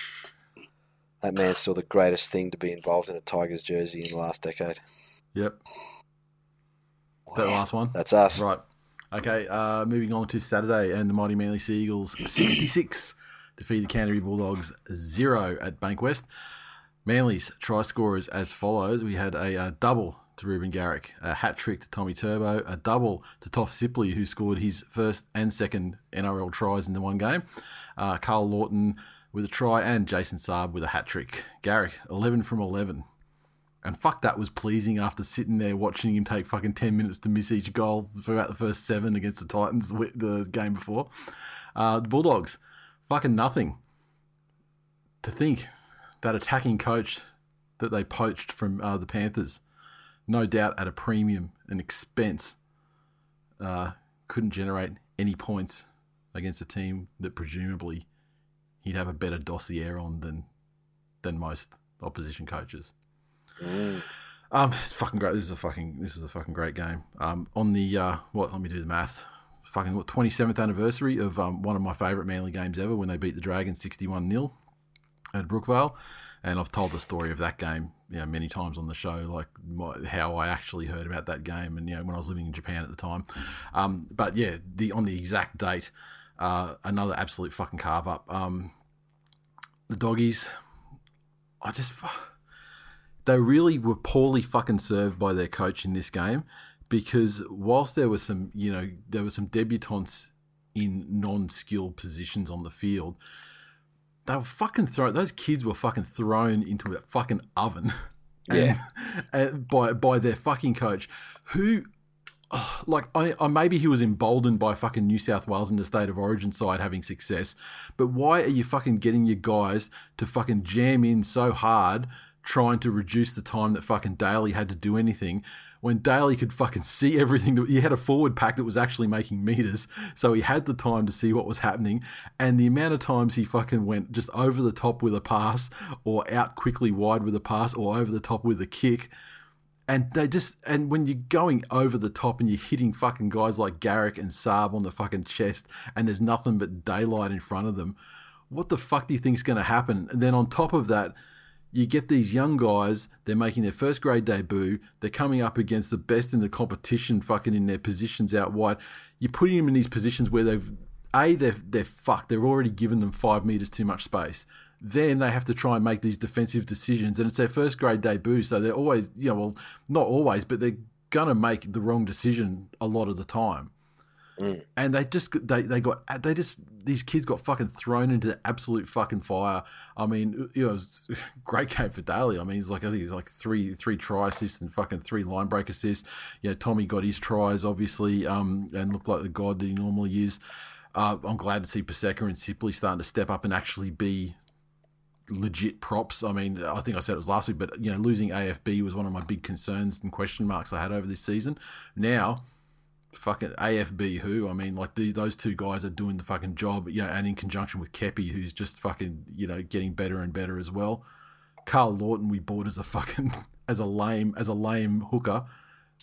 That man's still the greatest thing to be involved in a Tigers jersey in the last decade. Yep. Is that last one? That's us. Right. Okay, uh, moving on to Saturday, and the Mighty Manly Sea Eagles 66 defeat the Canterbury Bulldogs 0 at Bankwest. Manly's try scorers as follows. We had a, uh double to Reuben Garrick, a hat trick to Tommy Turbo, a double to Toff Sipley, who scored his first and second NRL tries in the one game. Uh, Karl Lawton with a try, and Jason Saab with a hat trick. Garrick, 11 from 11. And fuck, that was pleasing after sitting there watching him take fucking 10 minutes to miss each goal for about the first seven against the Titans the game before. Uh, the Bulldogs, fucking nothing. To think that attacking coach that they poached from uh, the Panthers, no doubt at a premium and expense, uh, couldn't generate any points against a team that presumably he'd have a better dossier on than than most opposition coaches. Mm. Um, it's fucking great. This is a fucking this is a fucking great game. Um, on the uh, what? Let me do the maths. Fucking what? Twenty seventh anniversary of um, one of my favourite Manly games ever when they beat the Dragons sixty one 0 at Brookvale, and I've told the story of that game you know many times on the show, like my, how I actually heard about that game, and you know when I was living in Japan at the time. Um, but yeah, the on the exact date, uh, another absolute fucking carve up. Um, the doggies, I just they really were poorly fucking served by their coach in this game because whilst there was some, you know, there were some debutantes in non-skilled positions on the field, they were fucking thrown. Those kids were fucking thrown into a fucking oven. Yeah. and, and by by their fucking coach, who, oh, like, I, I maybe he was emboldened by fucking New South Wales and the state of origin side having success, but why are you fucking getting your guys to fucking jam in so hard, trying to reduce the time that fucking Daly had to do anything? When Daly could fucking see everything, he had a forward pack that was actually making meters, so he had the time to see what was happening. And the amount of times he fucking went just over the top with a pass, or out quickly wide with a pass, or over the top with a kick, and they just and when you're going over the top and you're hitting fucking guys like Garrick and Saab on the fucking chest and there's nothing but daylight in front of them, what the fuck do you think's going to happen? And then on top of that, you get these young guys, they're making their first grade debut, they're coming up against the best in the competition fucking in their positions out wide. You're putting them in these positions where they've A, they're they're fucked. They've already given them five meters too much space then they have to try and make these defensive decisions, and it's their first grade debut, so they're always, you know, well, not always, but they're gonna make the wrong decision a lot of the time. And they just they they got they just these kids got fucking thrown into absolute fucking fire. I mean, you know, it was a great game for Daly. I mean, he's like I think he's like three three try assists and fucking three line break assists. You know, Tommy got his tries obviously, um, and looked like the god that he normally is. Uh, I'm glad to see Paseka and Sipley starting to step up and actually be legit props. I mean, I think I said it was last week, but you know, losing AFB was one of my big concerns and question marks I had over this season. Now, fucking AFB, who I mean, like these, those two guys are doing the fucking job. You know, and in conjunction with Kepi, who's just fucking you know getting better and better as well. Karl Lawton, we bought as a fucking as a lame as a lame hooker,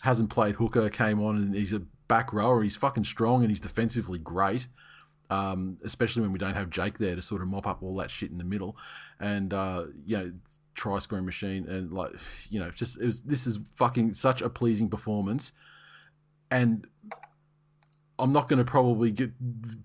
hasn't played hooker, came on and he's a back rower. He's fucking strong and he's defensively great um, especially when we don't have Jake there to sort of mop up all that shit in the middle, and uh, you know, try scoring machine, and like you know, just it was this is fucking such a pleasing performance, and I'm not going to probably get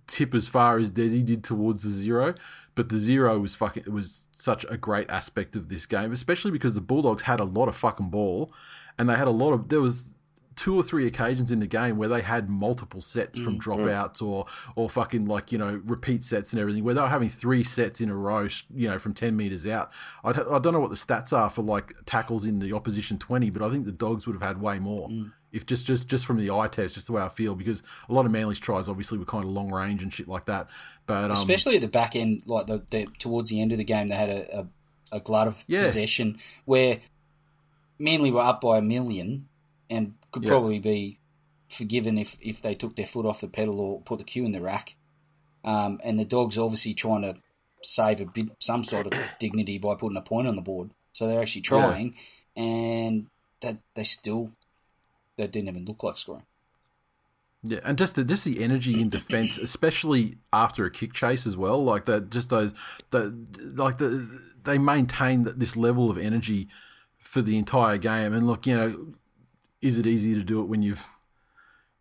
tip as far as Desi did towards the zero, but the zero was fucking. It was such a great aspect of this game, especially because the Bulldogs had a lot of fucking ball, and they had a lot of. There was two or three occasions in the game where they had multiple sets from mm, mm. dropouts or or fucking like you know repeat sets and everything where they were having three sets in a row you know from 10 meters out. I'd, I don't know what the stats are for like tackles in the opposition 20 but I think the dogs would have had way more mm. if just just just from the eye test just the way I feel because a lot of Manly's tries obviously were kind of long range and shit like that but um, Especially at the back end, like the, the towards the end of the game, they had a, a, a glut of Yeah. possession where Manly were up by a million and could Yeah. probably be forgiven if, if they took their foot off the pedal or put the cue in the rack. Um, and the dogs obviously trying to save a bit, some sort of dignity by putting a point on the board. So they're actually trying, and that they still they didn't even look like scoring. Yeah, and just the just the energy in defense, especially after a kick chase as well. Like that, just those, the like the they maintain this level of energy for the entire game. And look, you know, is it easy to do it when you've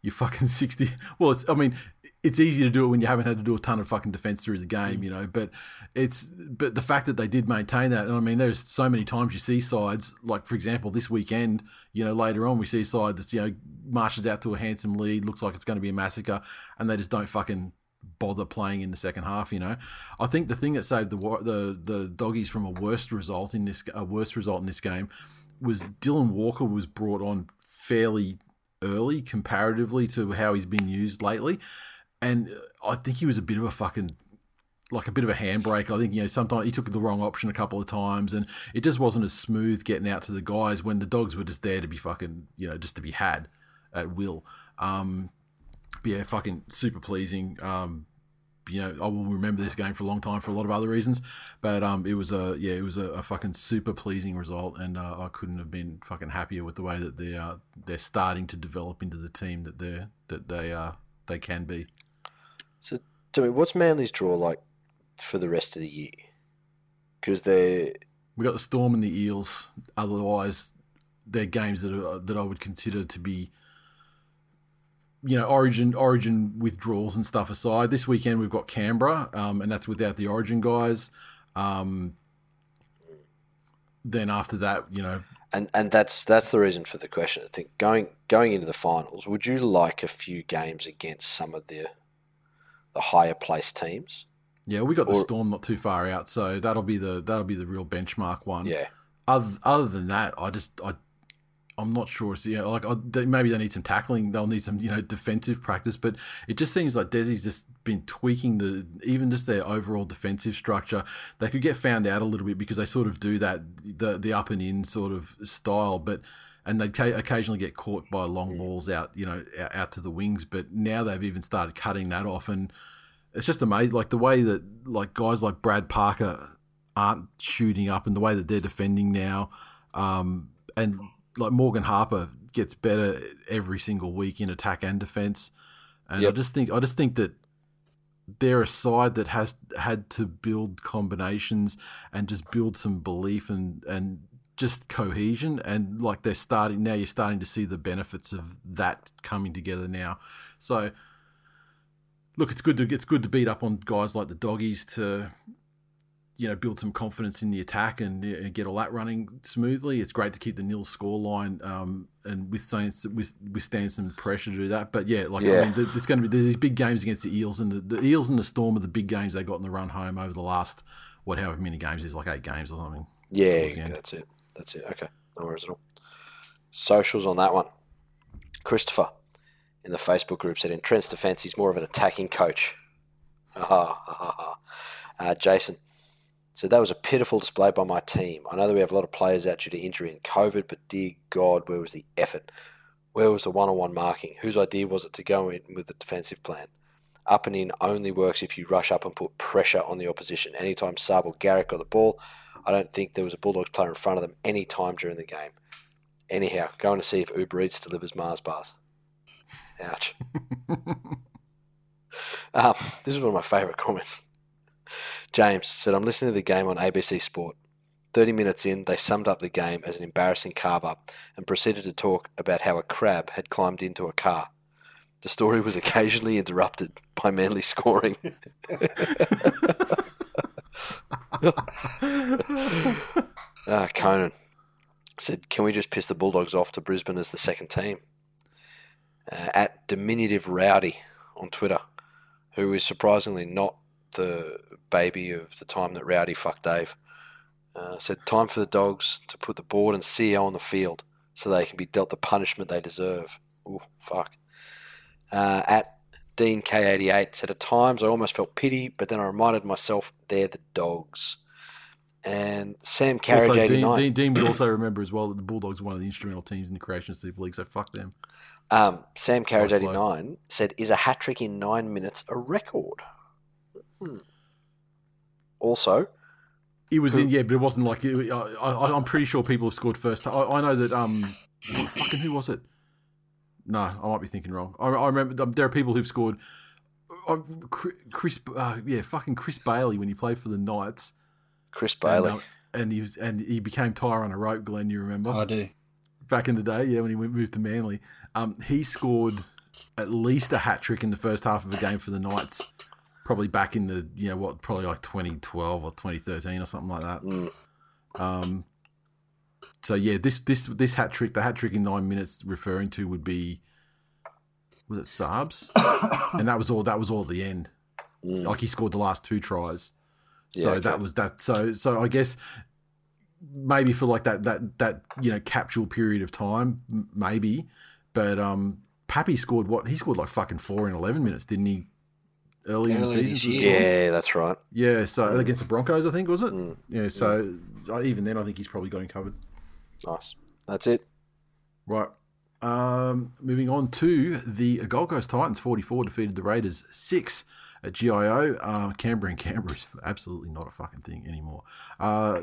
you fucking sixty? Well, it's I mean, it's easy to do it when you haven't had to do a ton of fucking defense through the game, mm. you know. But it's but the fact that they did maintain that, and I mean, there's so many times you see sides like, for example, this weekend, you know, later on we see a side that's you know marches out to a handsome lead, looks like it's going to be a massacre, and they just don't fucking bother playing in the second half. You know, I think the thing that saved the the the doggies from a worst result in this a worst result in this game was Dylan Walker was brought on fairly early comparatively to how he's been used lately, and I think he was a bit of a fucking like a bit of a handbrake. I think you know sometimes he took the wrong option a couple of times, and it just wasn't as smooth getting out to the guys when the dogs were just there to be fucking you know just to be had at will. Um, yeah, fucking super pleasing. Um, you know, I will remember this game for a long time for a lot of other reasons, but um, it was a yeah, it was a, a fucking super pleasing result, and uh, I couldn't have been fucking happier with the way that they are they're starting to develop into the team that they are that they uh they can be. So, tell me, what's Manly's draw like for the rest of the year? Because they, We got the Storm and the Eels. Otherwise, they're games that are, that I would consider to be, you know, Origin Origin withdrawals and stuff aside. This weekend we've got Canberra, um, and that's without the Origin guys. Um, then after that, you know, and and that's that's the reason for the question. I think going going into the finals, would you like a few games against some of the the higher placed teams? yeah, we got the Or- Storm not too far out, so that'll be the that'll be the real benchmark one. Yeah, other other than that, I just I I'm not sure. You know, like I, maybe they need some tackling. They'll need some you know defensive practice. But it just seems like Desi's just been tweaking the even just their overall defensive structure. They could get found out a little bit because they sort of do that the the up and in sort of style, but. And they ca- occasionally get caught by long balls out, you know, out, out to the wings. But now they've even started cutting that off, and it's just amazing. Like the way that like guys like Brad Parker aren't shooting up, and the way that they're defending now, um, and like Morgan Harper gets better every single week in attack and defense. And I just think I just think that they're a side that has had to build combinations and just build some belief and and just cohesion and like they're starting now you're starting to see the benefits of that coming together now. So look it's good to it's good to beat up on guys like the doggies to you know build some confidence in the attack and, uh, get all that running smoothly. It's great to keep the nil score line um, and withstand with- withstand some pressure to do that. But yeah, like I mean, there- there's going to be there's these big games against the Eels and the, the Eels and the Storm are the big games they got in the run home over the last what however many games is like eight games or something. yeah, that's it. That's it. Okay, no worries at all. Socials on that one. Christopher in the Facebook group said in Trent's defence, he's more of an attacking coach. Ha ha ha ha. Uh, Jason said that was a pitiful display by my team. I know that we have a lot of players out due to injury and COVID, but dear God, where was the effort? Where was the one-on-one marking? Whose idea was it to go in with the defensive plan? Up and in only works if you rush up and put pressure on the opposition. Anytime Saab or Garrick got the ball, I don't think there was a Bulldogs player in front of them any time during the game. Anyhow, going to see if Uber Eats delivers Mars bars. Ouch. um, this is one of my favourite comments. James said, I'm listening to the game on ABC Sport. 30 minutes in, they summed up the game as an embarrassing carve up and proceeded to talk about how a crab had climbed into a car. The story was occasionally interrupted by Manly scoring. ah, Conan said, "Can we just piss the Bulldogs off to Brisbane as the second team?" Uh, at diminutive rowdy on Twitter, who is surprisingly not the baby of the time that Rowdy fucked Dave. Uh, said, "Time for the Dogs to put the board and CEO on the field so they can be dealt the punishment they deserve." Ooh, fuck. Uh, at Dean K88 said, At times I almost felt pity, but then I reminded myself they're the dogs. And Sam Carriage Also, 89. Dean, Dean, Dean would also remember as well that the Bulldogs were one of the instrumental teams in the creation of Super League, so fuck them. Um, Sam Carriage Nice 89 said, Is a hat trick in nine minutes a record? Hmm. Also, It was in, yeah, but it wasn't like it, I, I, I'm pretty sure people have scored first. I, I know that um, fucking who was it? No, I might be thinking wrong. I, I remember um, there are people who've scored. Uh, Chris, uh, yeah, fucking Chris Bailey when he played for the Knights. Chris Bailey. And, uh, and he was and he became tire on a rope. Glenn, you remember? I do. back in the day, yeah, when he went, moved to Manly, um, he scored at least a hat trick in the first half of a game for the Knights. Probably back in the you know what, probably like 2012 or 2013 or something like that. Mm. Um, so yeah, this this this hat trick, the hat trick in nine minutes, referring to would be was it Saabs, and that was all. That was all the end. Mm. Like he scored the last two tries. Yeah, So okay. that was that. So so I guess maybe for like that that that you know capsule period of time, m- maybe. But um, Pappy scored what he scored like fucking four in eleven minutes, didn't he? Early in the season, this as? Yeah, that's right. yeah. So against the Broncos, I think was it? Mm. Yeah. So so even then, I think he's probably got him covered. Nice. That's it. Right. Um, moving on to the Gold Coast Titans, 44 defeated the Raiders 6 at GIO. Uh, Canberra and Canberra is absolutely not a fucking thing anymore. Uh,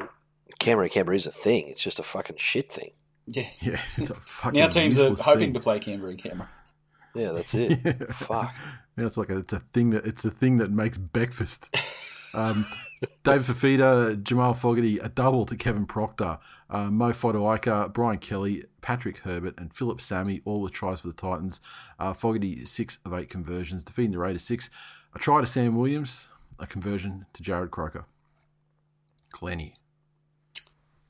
Canberra Canberra is a thing. It's just a fucking shit thing. Yeah. yeah, it's a fucking Now teams are hoping thing. to play Canberra and Canberra. Yeah, that's it. Fuck. It's like a, it's a thing that it's the thing that makes breakfast. Um, David Fifita, Jamal Fogarty, a double to Kevin Proctor, uh, Mo Fotuaika, Brian Kelly, Patrick Herbert, and Phillip Sami, all with tries for the Titans. Uh, Fogarty, six of eight conversions, defeating the Raiders six. A try to Sam Williams, a conversion to Jarrod Croker. Glenny.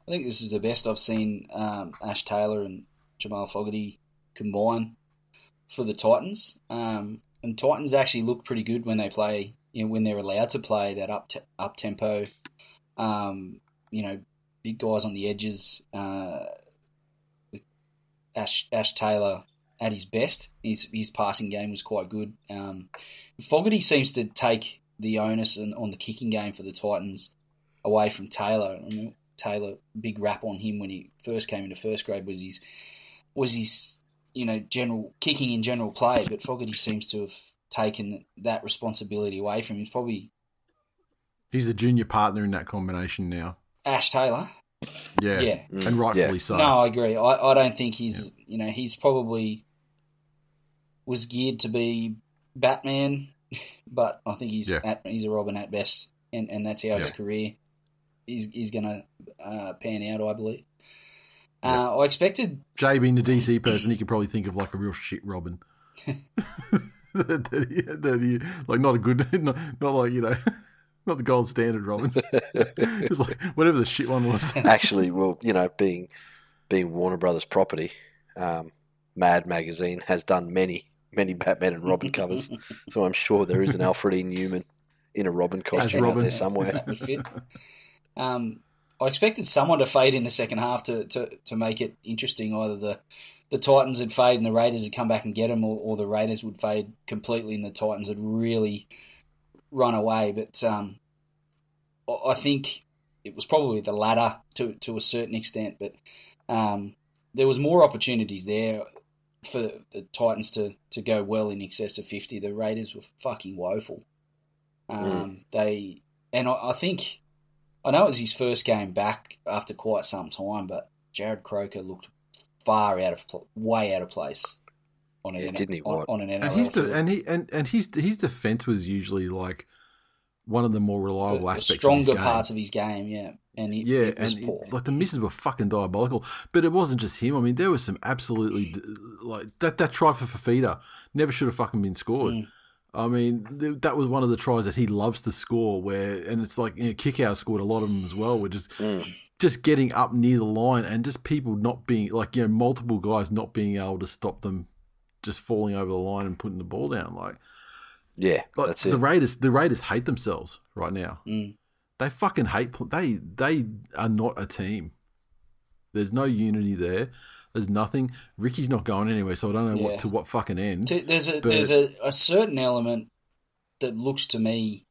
I think this is the best I've seen um, Ash Taylor and Jamal Fogarty combine for the Titans. Um, and Titans actually look pretty good when they play, you know, when they're allowed to play that up te- up tempo. Um, you know, big guys on the edges. Uh, with Ash Ash Taylor at his best, his his passing game was quite good. Um, Fogarty seems to take the onus on, on the kicking game for the Titans away from Taylor. I mean, Taylor, big rap on him when he first came into first grade was his was his you know general kicking in general play, but Fogarty seems to have taken that responsibility away from him. He's probably He's the junior partner in that combination now. Ash Taylor. Yeah. Yeah. Mm, And rightfully yeah. so. No, I agree. I, I don't think he's you know he's probably was geared to be Batman, but I think he's Yeah. at, he's a Robin at best, and, and that's how his career is is going to uh, pan out. I believe. Uh, I expected Jay being the DC person, he could probably think of like a real shit Robin. that, that he, that he, like not a good, not, not like you know, not the gold standard Robin. Just like whatever the shit one was. Actually, well, you know, being being Warner Brothers property, um, Mad Magazine has done many, many Batman and Robin covers. So I'm sure there is an Alfred E. Neuman in a Robin costume out there somewhere. that would fit. Um, I expected someone to fade in the second half to, to, to make it interesting. Either the the Titans would fade and the Raiders would come back and get them, or, or the Raiders would fade completely and the Titans would really run away. But um, I- think it was probably the latter to to a certain extent. But um, there was more opportunities there for the Titans to, to go well in excess of fifty. The Raiders were fucking woeful. Um, They and I, I think I know it was his first game back after quite some time, but Jarrod Croker looked far out of pl- way out of place on an Yeah, N- didn't he, on, on an NRL And his field. de- and he and and his his defense was usually like one of the more reliable the aspects. stronger of his game. parts of his game. Yeah, and it, Yeah, it was and poor. it, like the misses were fucking diabolical. But it wasn't just him. I mean, there was some absolutely like that. That try for Fifita never should have fucking been scored. Mm. I mean, th- that was one of the tries that he loves to score. Where and it's like you know, Kickout scored a lot of them as well. We're just Mm. just getting up near the line and just people not being like you know multiple guys not being able to stop them just falling over the line and putting the ball down. Like, Yeah, like that's the. Raiders, the Raiders hate themselves right now. Mm. They fucking hate. They they are not a team. There's no unity there. There's nothing. Ricky's not going anywhere, so I don't know Yeah. what to what fucking end. There's a But- there's a, a certain element that looks to me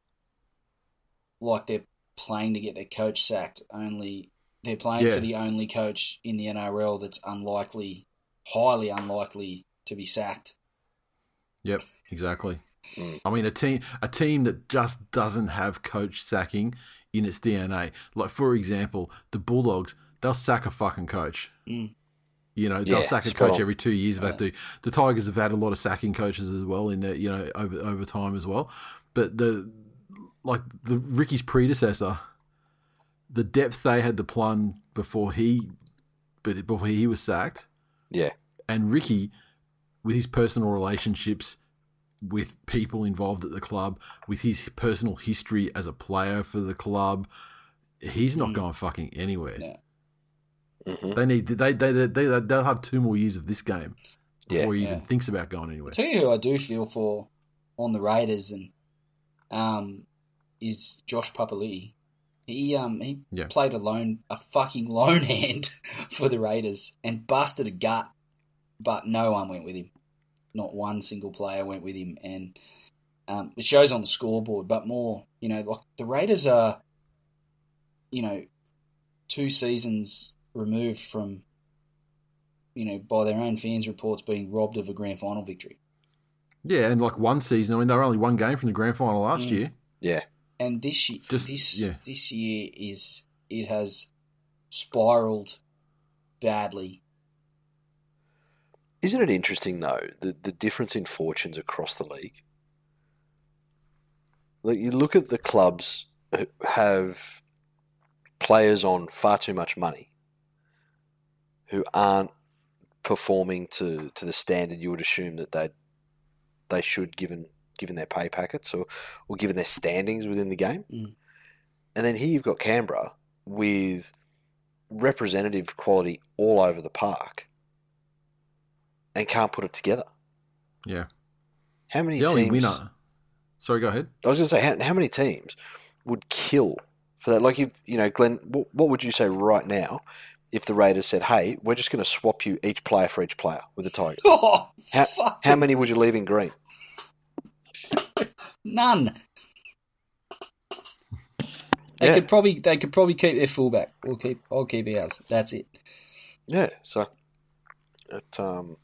like they're playing to get their coach sacked. Only they're playing Yeah. for the only coach in the NRL that's unlikely, highly unlikely to be sacked. Yep, exactly. Mm. I mean, a team a team that just doesn't have coach sacking in its DNA. Like for example, the Bulldogs, they'll sack a fucking coach. Mm. You know, they'll Yeah, sack a coach on. every two years if they have to. The Tigers have had a lot of sacking coaches as well in there, you know, over over time as well. But the like the Ricky's predecessor, the depth they had to plumb before he, but before he was sacked, Yeah, and Ricky, with his personal relationships with people involved at the club, with his personal history as a player for the club, he's not Mm. going fucking anywhere. Yeah. Hmm They need they they they they they'll have two more years of this game Yeah. before he Yeah. even thinks about going anywhere. I'll tell you who I do feel for on the Raiders and um is Josh Papali'i. He um he Yeah. played a lone a fucking lone hand for the Raiders and busted a gut, but no one went with him. Not one single player went with him, and um, it shows on the scoreboard. But more, you know, like the Raiders are, you know, two seasons removed from, you know, by their own fans' reports, being robbed of a grand final victory. Yeah, and like one season, I mean, they were only one game from the grand final last Mm. year. yeah, and this year, Just- this yeah. this year is it has spiraled badly. Isn't it interesting though the the difference in fortunes across the league? Like you look at the clubs who have players on far too much money who aren't performing to, to the standard you would assume that they they should given given their pay packets or, or given their standings within the game. Mm. And then here you've got Canberra with representative quality all over the park and can't put it together. Yeah, How many the teams? winner. Sorry, go ahead. I was going to say, how, how many teams would kill for that? Like, if you know, Glenn, what, what would you say right now if the Raiders said, "Hey, we're just going to swap you each player for each player with the Tigers"? Oh, How, how many would you leave in green? None. They Yeah. could probably they could probably keep their fullback. We'll keep I'll keep ours. That's it. Yeah, so it, um,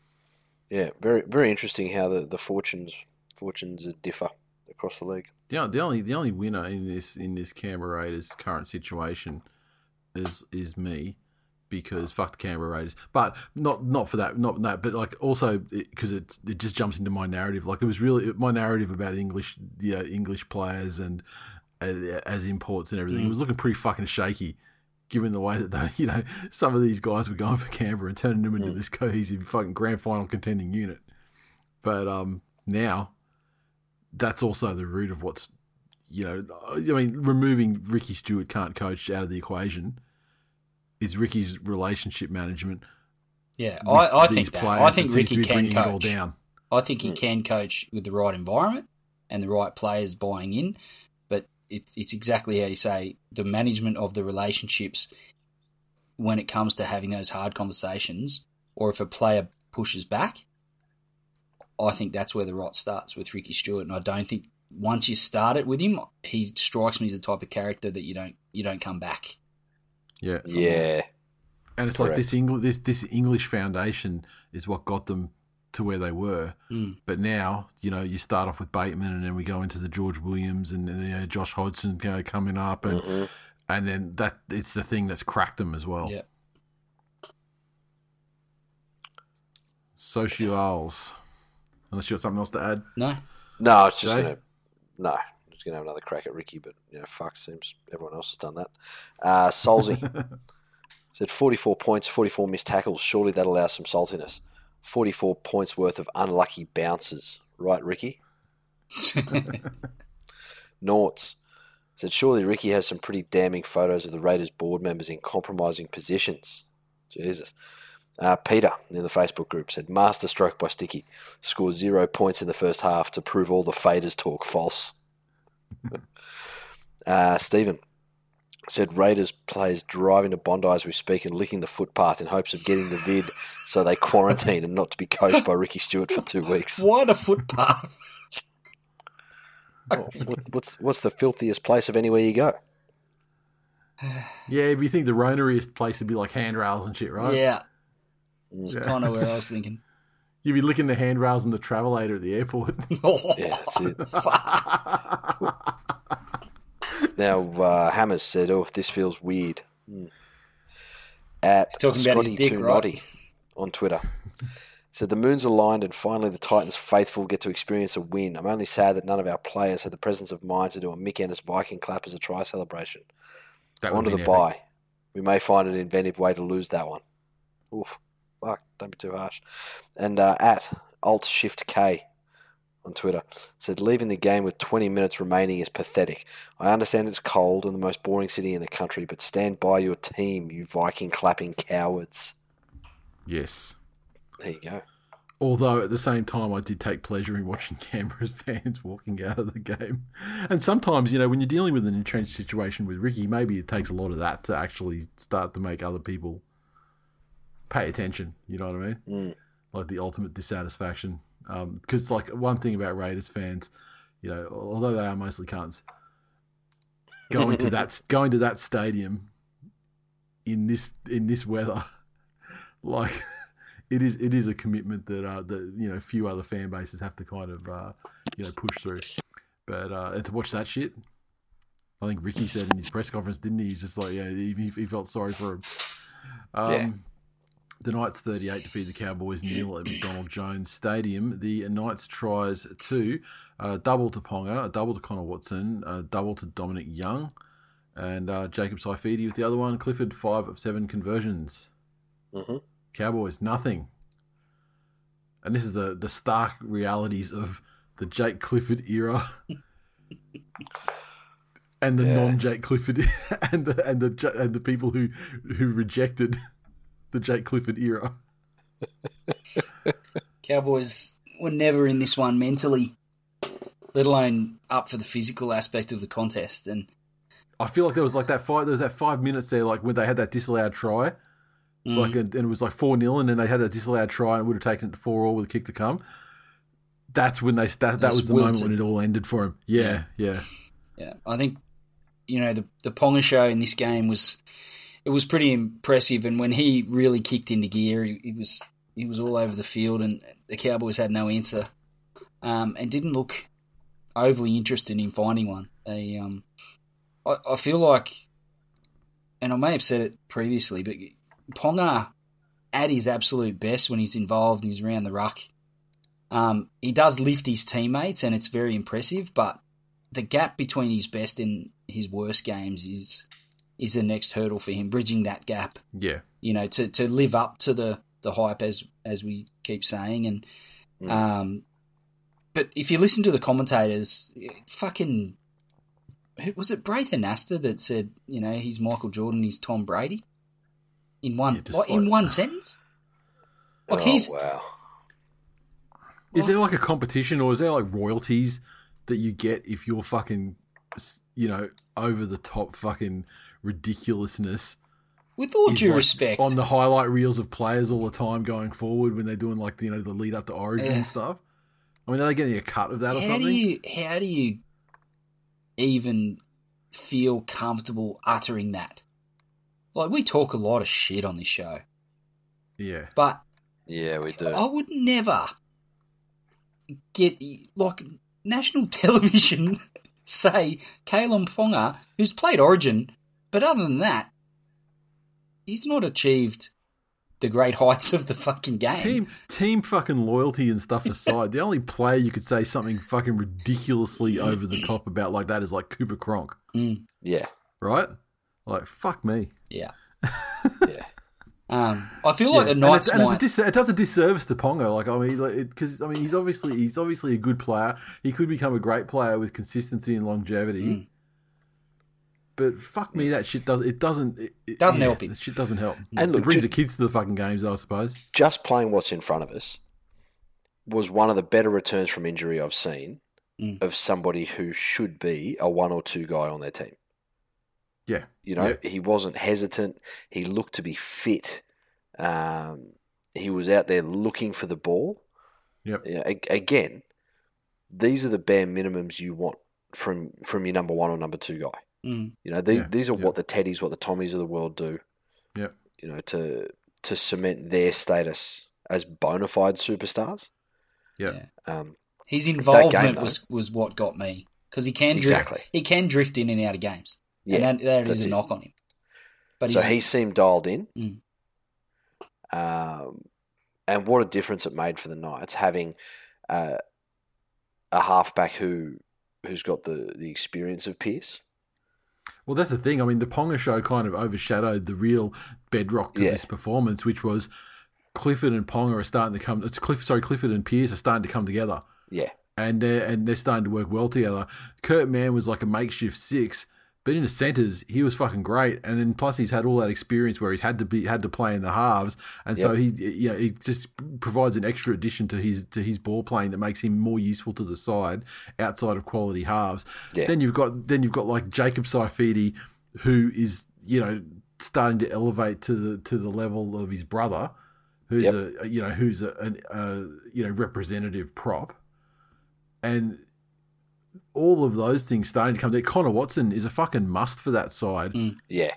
yeah, very very interesting how the, the fortunes fortunes differ across the league. The, the only the only winner in this in this Canberra Raiders current situation is is me because fuck the Canberra Raiders. But not not for that, not that, but like also because it it just jumps into my narrative. Like it was really my narrative about English, yeah, English players and uh, as imports and everything. It was looking pretty fucking shaky. Given the way that they, you know, some of these guys were going for Canberra and turning them into this cohesive fucking grand final contending unit, but um, now that's also the root of what's you know I mean removing Ricky Stuart can't coach out of the equation is Ricky's relationship management. Yeah, I, I think that. I think that seems to Ricky can bringing it all coach. down. I think he can coach with the right environment and the right players buying in. But it's it's exactly how you say the management of the relationships when it comes to having those hard conversations, or if a player pushes back. I think that's where the rot starts with Ricky Stuart, and I don't think once you start it with him, he strikes me as the type of character that you don't you don't come back. Yeah, Yeah, and it's like this English this this English foundation is what got them to where they were. Mm. But now, you know, you start off with Bateman, and then we go into the George Williams, and, and you know, Josh Hodgson you know, coming up, and Mhm. and then that it's the thing that's cracked them as well. Yeah. Socials. Unless you got something else to add. No, no, it's just Jay? gonna no, was going to have another crack at Ricky, but you know, fuck, seems everyone else has done that. Uh, Solzy said 44 points, 44 missed tackles. Surely that allows some saltiness. 44 points worth of unlucky bounces, right, Ricky? Noughts said surely Ricky has some pretty damning photos of the Raiders board members in compromising positions. Jesus. Uh, Peter in the Facebook group said masterstroke by Sticky scored zero points in the first half to prove all the faders talk false. Uh, Stephen said Raiders players driving to Bondi as we speak and licking the footpath in hopes of getting the vid so they quarantine and not to be coached by Ricky Stuart for two weeks. Why the footpath! What, what's what's the filthiest place of anywhere you go? Yeah, but you think the roneriest place would be like handrails and shit, right? Yeah, that's kind of where I was thinking. You'd be licking the handrails in the travelator at the airport. Yeah, that's it. Now, uh, Hammers said, "Oh, this feels weird." Hmm. At He's talking about Too right? On Twitter said the moons aligned and finally the Titans faithful get to experience a win. I'm only sad that none of our players had the presence of mind to do a Mick Ennis Viking clap as a try celebration. That On to would the be epic. bye. We may find an inventive way to lose that one. Oof. Fuck, don't be too harsh. And uh, at Alt Shift K on Twitter said leaving the game with 20 minutes remaining is pathetic. I understand it's cold and the most boring city in the country, but stand by your team, you Viking clapping cowards. Yes. There you go. Although at the same time, I did take pleasure in watching Canberra's fans walking out of the game. And sometimes, you know, when you're dealing with an entrenched situation with Ricky, maybe it takes a lot of that to actually start to make other people pay attention. You know what I mean? Mm. Like the ultimate dissatisfaction. Because, like, one thing about Raiders fans, you know, although they are mostly cunts, going to that going to that stadium in this in this weather, like it is it is a commitment that uh that you know few other fan bases have to kind of uh you know push through. But uh and to watch that shit, I think Ricky said in his press conference, didn't he? He's just like yeah, he, he felt sorry for him. Um, Yeah. The Knights 38 defeat the Cowboys nil at McDonald Jones Stadium. The Knights tries two, uh, double to Ponga, a double to Connor Watson, a double to Dominic Young, and uh, Jacob Saifiti with the other one. Clifford five of seven conversions. hmm Cowboys nothing. And this is the the stark realities of the Jake Clifford era. And the Yeah. non-Jake Clifford, and the and the and the people who who rejected the Jake Clifford era. Cowboys were never in this one mentally, let alone up for the physical aspect of the contest. And I feel like there was like that five. There was that five minutes there, like when they had that disallowed try, mm, like and, and it was like four 0 and then they had that disallowed try, and it would have taken it to four all with a kick to come. That's when they that, that was the moment when it all ended for him. Yeah, yeah, yeah, I think you know the the Ponga show in this game was it was pretty impressive. And when he really kicked into gear, he, he was he was all over the field, and the Cowboys had no answer, um, and didn't look overly interested in finding one. They, um, I, I feel like, and I may have said it previously, but Ponga at his absolute best when he's involved and he's around the ruck. Um, he does lift his teammates, and it's very impressive. But the gap between his best and his worst games is is the next hurdle for him. Bridging that gap, yeah. you know, to, to live up to the, the hype as as we keep saying. And Mm. um, but if you listen to the commentators, fucking, was it Braith Anasta that said, you know, he's Michael Jordan, he's Tom Brady, in one Yeah, just what, in one sentence? Like oh, he's wow. Is there like a competition or is there like royalties that you get if you're fucking, you know, over the top fucking ridiculousness? with all due like, respect, on the highlight reels of players all the time going forward when they're doing like you know the lead up to Origin Yeah. and stuff. I mean, are they getting a cut of that or how something? do you how do you even feel comfortable uttering that? Like we talk a lot of shit on this show, yeah, but Yeah, we do. I would never get like national television say Kalyn Ponga, who's played Origin, but other than that, he's not achieved the great heights of the fucking game. Team team fucking loyalty and stuff aside, the only player you could say something fucking ridiculously over the top about like that is like Cooper Cronk, Yeah, right? Like fuck me. Yeah. yeah. Um, I feel like Yeah, the Knights and, might. dis- it does a disservice to Pongo. Like I mean, because I mean, he's obviously he's obviously a good player. He could become a great player with consistency and longevity. Mm. But fuck me, that shit does it doesn't it, it- Doesn't help him. That shit doesn't help. And look, it brings ju- the kids to the fucking games, I suppose. Just playing what's in front of us was one of the better returns from injury I've seen Mm. of somebody who should be a one or two guy on their team. Yeah, You know, Yeah. he wasn't hesitant. He looked to be fit. Um, he was out there looking for the ball. Yep. Yeah, a- again, these are the bare minimums you want from from your number one or number two guy. Mm, You know, these, Yeah, these are yeah. what the Teddies, what the Tommies of the world do. Yep. You know, to to cement their status as bona fide superstars. Yeah. Um, His involvement though. was, was what got me because he can drift. Exactly. He can drift in and out of games. yeah, and that, that that's a it. knock on him. But so he seemed dialed in. Mm. Um, and what a difference it made for the Knights having uh, a halfback who who's got the, the experience of Pearce. Well, that's the thing. I mean, the Ponga show kind of overshadowed the real bedrock to Yeah. this performance, which was Clifford and Ponga are starting to come. It's Cliff, sorry, Clifford and Pearce are starting to come together, Yeah, and they're and they're starting to work well together. Kurt Mann was like a makeshift six, but in the centres he was fucking great, and then plus he's had all that experience where he's had to be had to play in the halves, and so he you know he just provides an extra addition to his to his ball playing that makes him more useful to the side outside of quality halves. Yeah. Then you've got then you've got like Jacob Saifiti, who is you know starting to elevate to the to the level of his brother, who's Yep. a you know who's a, an, a you know representative prop, and all of those things starting to come together. Connor Watson is a fucking must for that side. Mm. yeah,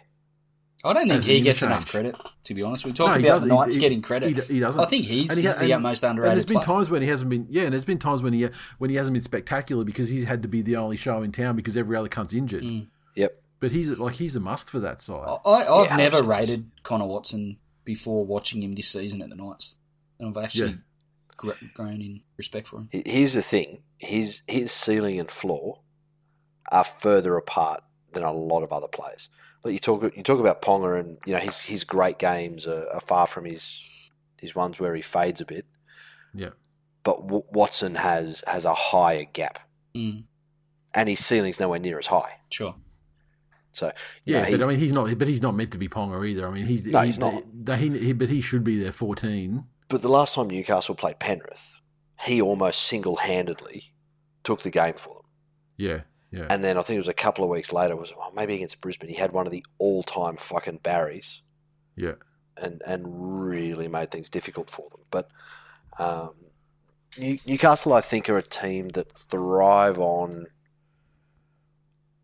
I don't think as he gets interchange. enough credit. To be honest, we talk No, about doesn't. the Knights He- getting credit. he- he doesn't. I think he's, And he he's ha- the and- most And underrated. there's been player. times when he hasn't been, yeah, and there's been times when he when he hasn't been spectacular because he's had to be the only show in town because every other cunt's injured. Mm. yep. But he's like he's a must for that side. I, I've Yeah, never 100%. rated Connor Watson before watching him this season at the Knights, and I've actually Yeah. Gr- grown in respect for him. Here's the thing: his his ceiling and floor are further apart than a lot of other players. Like you talk, you talk about Ponga, and you know his his great games are, are far from his his ones where he fades a bit. Yeah. But w- Watson has has a higher gap, Mm, and his ceiling's nowhere near as high. sure. So Yeah, know, he- but I mean, he's not. But he's not meant to be Ponga either. I mean, he's No, he- he's not. He, he- but he should be there fourteen. But the last time Newcastle played Penrith, he almost single handedly took the game for them. Yeah, yeah, And then I think it was a couple of weeks later, was well, maybe against Brisbane, he had one of the all time fucking Barrys yeah. and, and really made things difficult for them. But um, New, Newcastle, I think, are a team that thrive on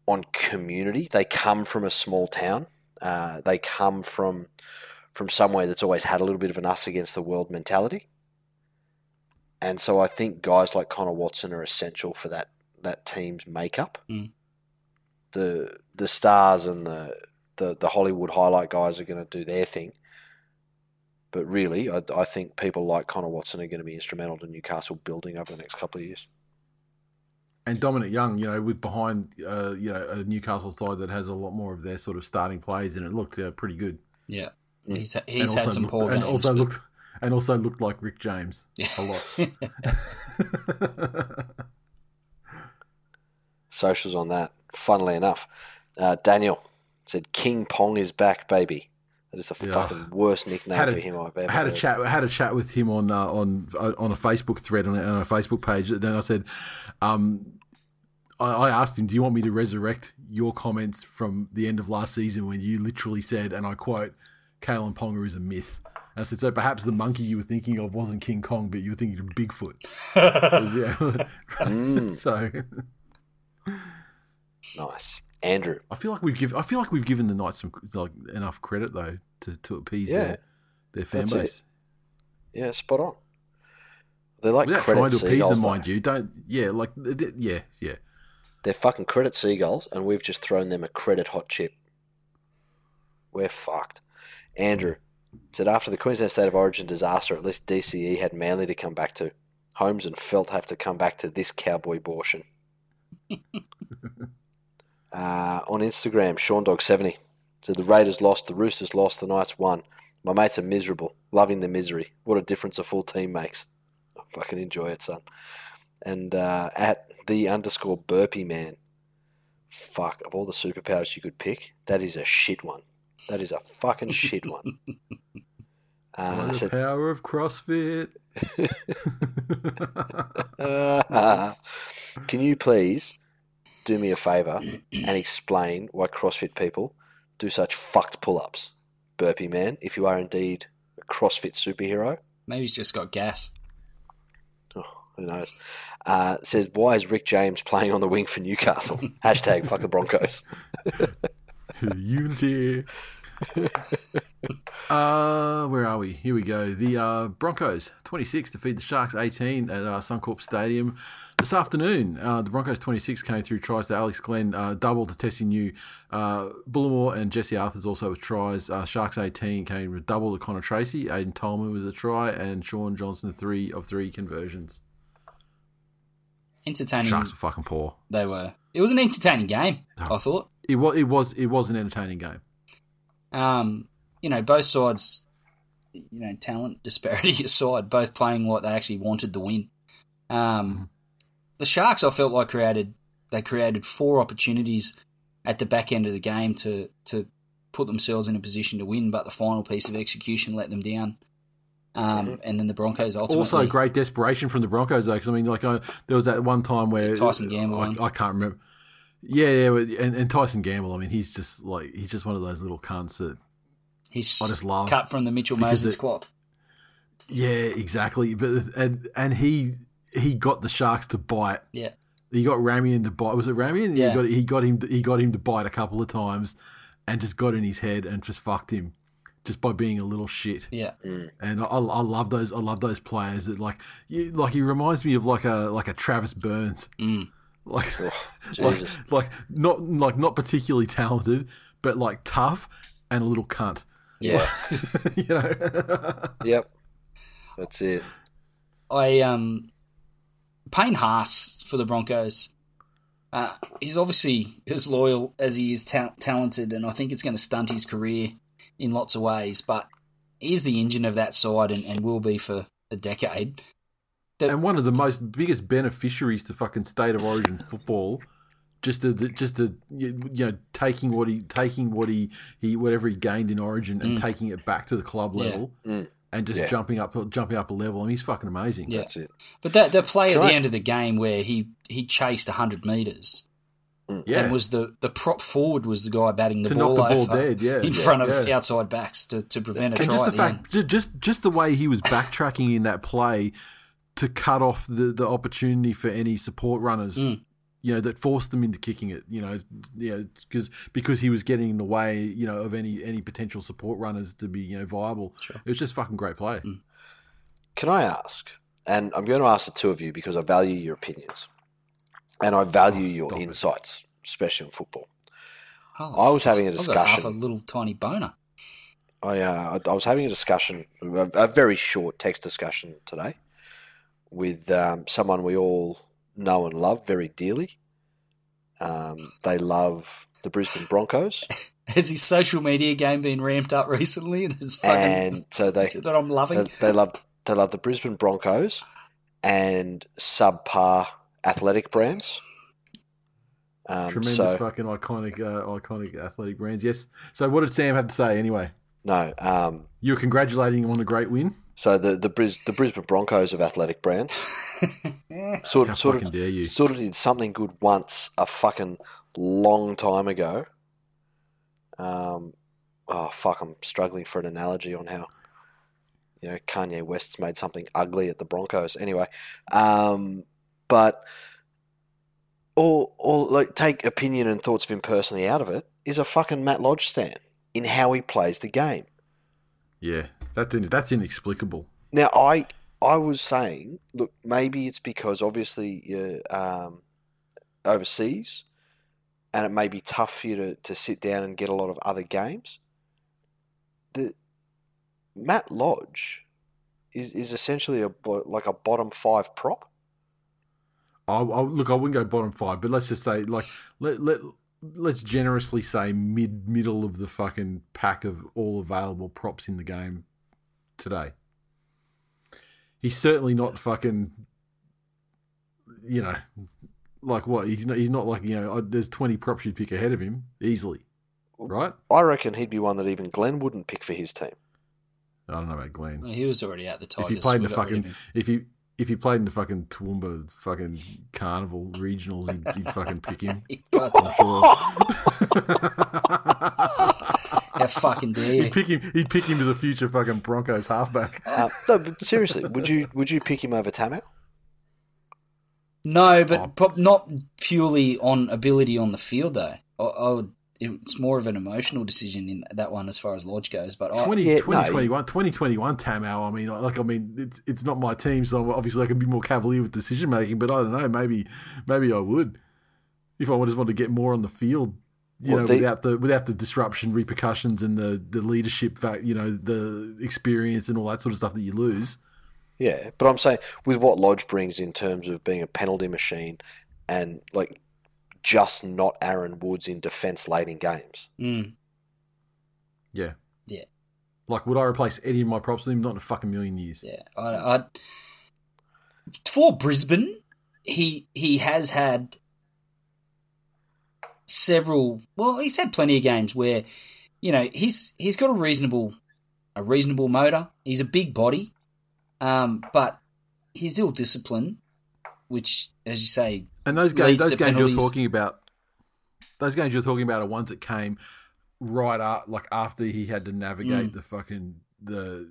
on community. They come from a small town. Uh, they come from from somewhere that's always had a little bit of an us against the world mentality. And so I think guys like Connor Watson are essential for that that team's makeup. Mm. The the stars and the, the the Hollywood highlight guys are going to do their thing. But really, I, I think people like Connor Watson are going to be instrumental to Newcastle building over the next couple of years. And Dominic Young, you know, with behind, uh, you know, a Newcastle side that has a lot more of their sort of starting plays, and it looked uh, pretty good. Yeah. He's And he's had some looked- poor and games. also but- looked and also looked like Rick James yeah. a lot. Socials on that. Funnily enough, uh, Daniel said King Pong is back, baby. That is the Yeah. fucking worst nickname Had a- for him I've ever I had a heard. chat. Had a chat with him on uh, on uh, on a Facebook thread on, a- on a Facebook page. Then I said, um, I, I asked him, "Do you want me to resurrect your comments from the end of last season when you literally said, and I quote, Kalyn Ponga is a myth." I said, "So perhaps the monkey you were thinking of wasn't King Kong, but you were thinking of Bigfoot. yeah. Mm. so Nice. Andrew. I feel like we've given. I feel like we've given the Knights some like enough credit though to, to appease Yeah. their their fan That's it. base. Yeah, spot on. They're like Without credit trying to appease seagulls. them, though. mind you. Don't. Yeah, like th- th- yeah, yeah. They're fucking credit seagulls, and we've just thrown them a credit hot chip. We're fucked. Andrew, Said after the Queensland State of Origin disaster, at least DCE had Manly to come back to. Holmes and Feldt have to come back to this cowboy abortion. uh, on Instagram, Sean Dog seventy said the Raiders lost, the Roosters lost, the Knights won. My mates are miserable, loving the misery. What a difference a full team makes. I fucking enjoy it, son. And uh, at the underscore burpee man, fuck of all the superpowers you could pick, that is a shit one. That is a fucking shit one. Uh, By I the said, power of CrossFit. Can you please do me a favour and explain why CrossFit people do such fucked pull ups? Burpee man, if you are indeed a CrossFit superhero, Maybe he's just got gas. oh, who knows? Uh, says, why is Rick James playing on the wing for Newcastle? Hashtag fuck the Broncos. Unity. uh, where are we? Here we go. The uh, Broncos 26 defeat the Sharks 18 at uh, Suncorp Stadium this afternoon. Uh, the Broncos 26 came through tries to Alex Glenn, uh, double to Tesi Niu, uh, Bullimore and Jesse Arthars also with tries. Uh, Sharks 18 came with double to Connor Tracey, Aiden Tolman with a try, and Shaun Johnson three of three conversions. Entertaining. Sharks were fucking poor. They were. It was an entertaining game. I thought. It was it was it was an entertaining game. Um, you know, both sides, you know, talent disparity aside, both playing like they actually wanted the win. Um, the Sharks, I felt like created they created four opportunities at the back end of the game to to put themselves in a position to win, but the final piece of execution let them down. Um, and then the Broncos ultimately Also, great desperation from the Broncos, though, because I mean, like, I, there was that one time where Tyson Gamble I. I can't remember. Yeah, yeah, and, and Tyson Gamble. I mean, he's just like he's just one of those little cunts that. he's I just laugh cut from the Mitchell Moses it- cloth. Yeah, exactly. But and and he he got the Sharks to bite. Yeah, He got Ramien to bite. Was it Ramien? Yeah. He got he got him he got him to bite a couple of times, and just got in his head and just fucked him, just by being a little shit. yeah, And I, I love those. I love those players that like, you, like he reminds me of like a like a Travis Burns, Mm. like, Jesus. like like not like not particularly talented, but like tough and a little cunt. Yeah. you know, yep. That's it. I um Payne Haas for the Broncos. Uh, he's obviously as loyal as he is ta- talented, and I think it's going to stunt his career in lots of ways. But he's the engine of that side, and, and will be for a decade. And one of the most biggest beneficiaries to fucking state of origin football. Just to, just to, you know, taking what he, taking what he, he, whatever he gained in Origin, and mm. taking it back to the club Yeah. level, and just Yeah. jumping up, jumping up a level. I mean, he's fucking amazing. Yeah. That's it. But that the play Can at the end of the game where he he chased hundred meters mm. yeah. and was the the prop forward was the guy batting the To ball knock the ball over dead, yeah. in Yeah, front of yeah. outside backs to, to prevent a and try just the at the end. fact, ju- just just the way he was backtracking in that play to cut off the, the opportunity for any support runners, Mm. you know, that forced them into kicking it. You know, you know, because because he was getting in the way, you know, of any any potential support runners to be you know viable. It was just fucking great play. Mm. Can I ask? And I'm going to ask the two of you because I value your opinions and I value your it. insights, especially in football. Oh, I was having a I've got half a discussion. little tiny boner. I, uh, I I was having a discussion, a, a very short text discussion today with um, someone we all know and love very dearly. Um, they love the Brisbane Broncos, Has his social media game been ramped up recently? That's fucking and so they that I'm loving. they, they love they love the Brisbane Broncos and subpar athletic brands. Um, Tremendous so fucking iconic uh, iconic athletic brands. Yes. So what did Sam have to say anyway? no, um, You were congratulating him on a great win. So the the, Bris, the Brisbane Broncos of athletic brands sort of sort of dare you? sort of did something good once a fucking long time ago. Um, oh fuck, I'm struggling for an analogy on how you know Kanye West's made something ugly at the Broncos. Anyway, um, but or or like take opinion and thoughts of him personally out of it is a fucking Matt Lodge stand in how he plays the game. Yeah, that that's inexplicable. Now, I I was saying, look, maybe it's because obviously you're um, overseas, and it may be tough for you to, to sit down and get a lot of other games. The Matt Lodge is, is essentially a like a bottom five prop. I, I, look, I wouldn't go bottom five, but let's just say like let let let's generously say mid middle of the fucking pack of all available props in the game today. He's certainly not fucking, you know, like what? He's not. He's not like you know. uh, There's 20 props you'd pick ahead of him easily, right? I reckon he'd be one that even Glenn wouldn't pick for his team. I don't know about Glenn. He was already out the if Tigers. he played in the got rid of fucking if he if he played in the fucking Toowoomba fucking carnival regionals, he'd, he'd fucking pick him. God, I'm sure. how fucking dare you? he'd pick him. He'd pick him as a future fucking Broncos halfback. Uh, no, but seriously, would you would you pick him over Tamou? No, but Oh. not purely on ability on the field, though. I, I would, it's more of an emotional decision in that one as far as Lodge goes. But I, 20, yeah, no, 2021, 2021 Tamou. I mean, like, I mean, it's it's not my team, so obviously I can be more cavalier with decision making. But I don't know, maybe maybe I would if I just wanted to get more on the field. You Well, know, they- without the without the disruption, repercussions, and the the leadership, fact, you know, the experience and all that sort of stuff that you lose. Yeah, but I'm saying with what Lodge brings in terms of being a penalty machine and like just not Aaron Woods in defence late in games. Mm, Yeah, Yeah. Like, would I replace Eddie in my props team? Not in a fucking million years. yeah, I, I for Brisbane, he he has had several. Well, he's had plenty of games where you know he's he's got a reasonable a reasonable motor. He's a big body, um, but he's ill disciplined, which, as you say, And those games, those games penalties. you're talking about, those games you're talking about are ones that came right up, like after he had to navigate Mm. the fucking the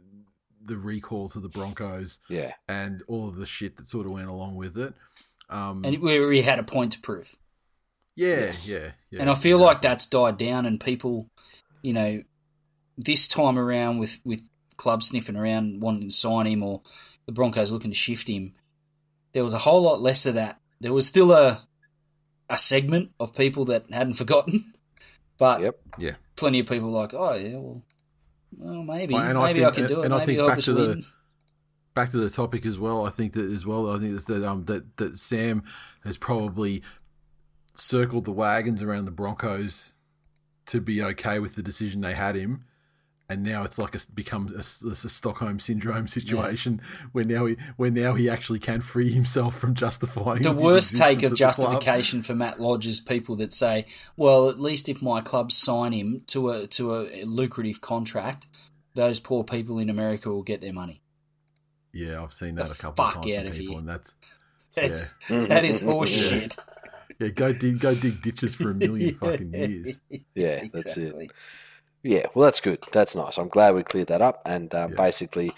the recall to the Broncos Yeah. and all of the shit that sort of went along with it. Um, and where he had a point to prove. Yeah, Yes. yeah, yeah. and I feel yeah. like that's died down, and people, you know, this time around with with clubs sniffing around wanting to sign him, or the Broncos looking to shift him, there was a whole lot less of that. There was still a a segment of people that hadn't forgotten, but Yep. yeah. plenty of people like, oh yeah, well, well maybe and I maybe I, think- can do it. and I maybe think help back to the- win. back to the topic as well. I think that as well. I think that that, um, that that Sam has probably circled the wagons around the Broncos to be okay with the decision they had him, and now it's like a become a, a Stockholm syndrome situation where now he where now he actually can free himself from justifying the worst take of existence at the club. justification for Matt Lodge is people that say, "Well, at least if my club sign him to a to a lucrative contract, those poor people in America will get their money." Yeah, I've seen The that a couple of times out from of people, here. and that's That's that is horse Yeah. Go dig go dig ditches for a million fucking years. Yeah, that's it. Yeah, well, that's good. That's nice. I'm glad we cleared that up. And um, Yeah. basically,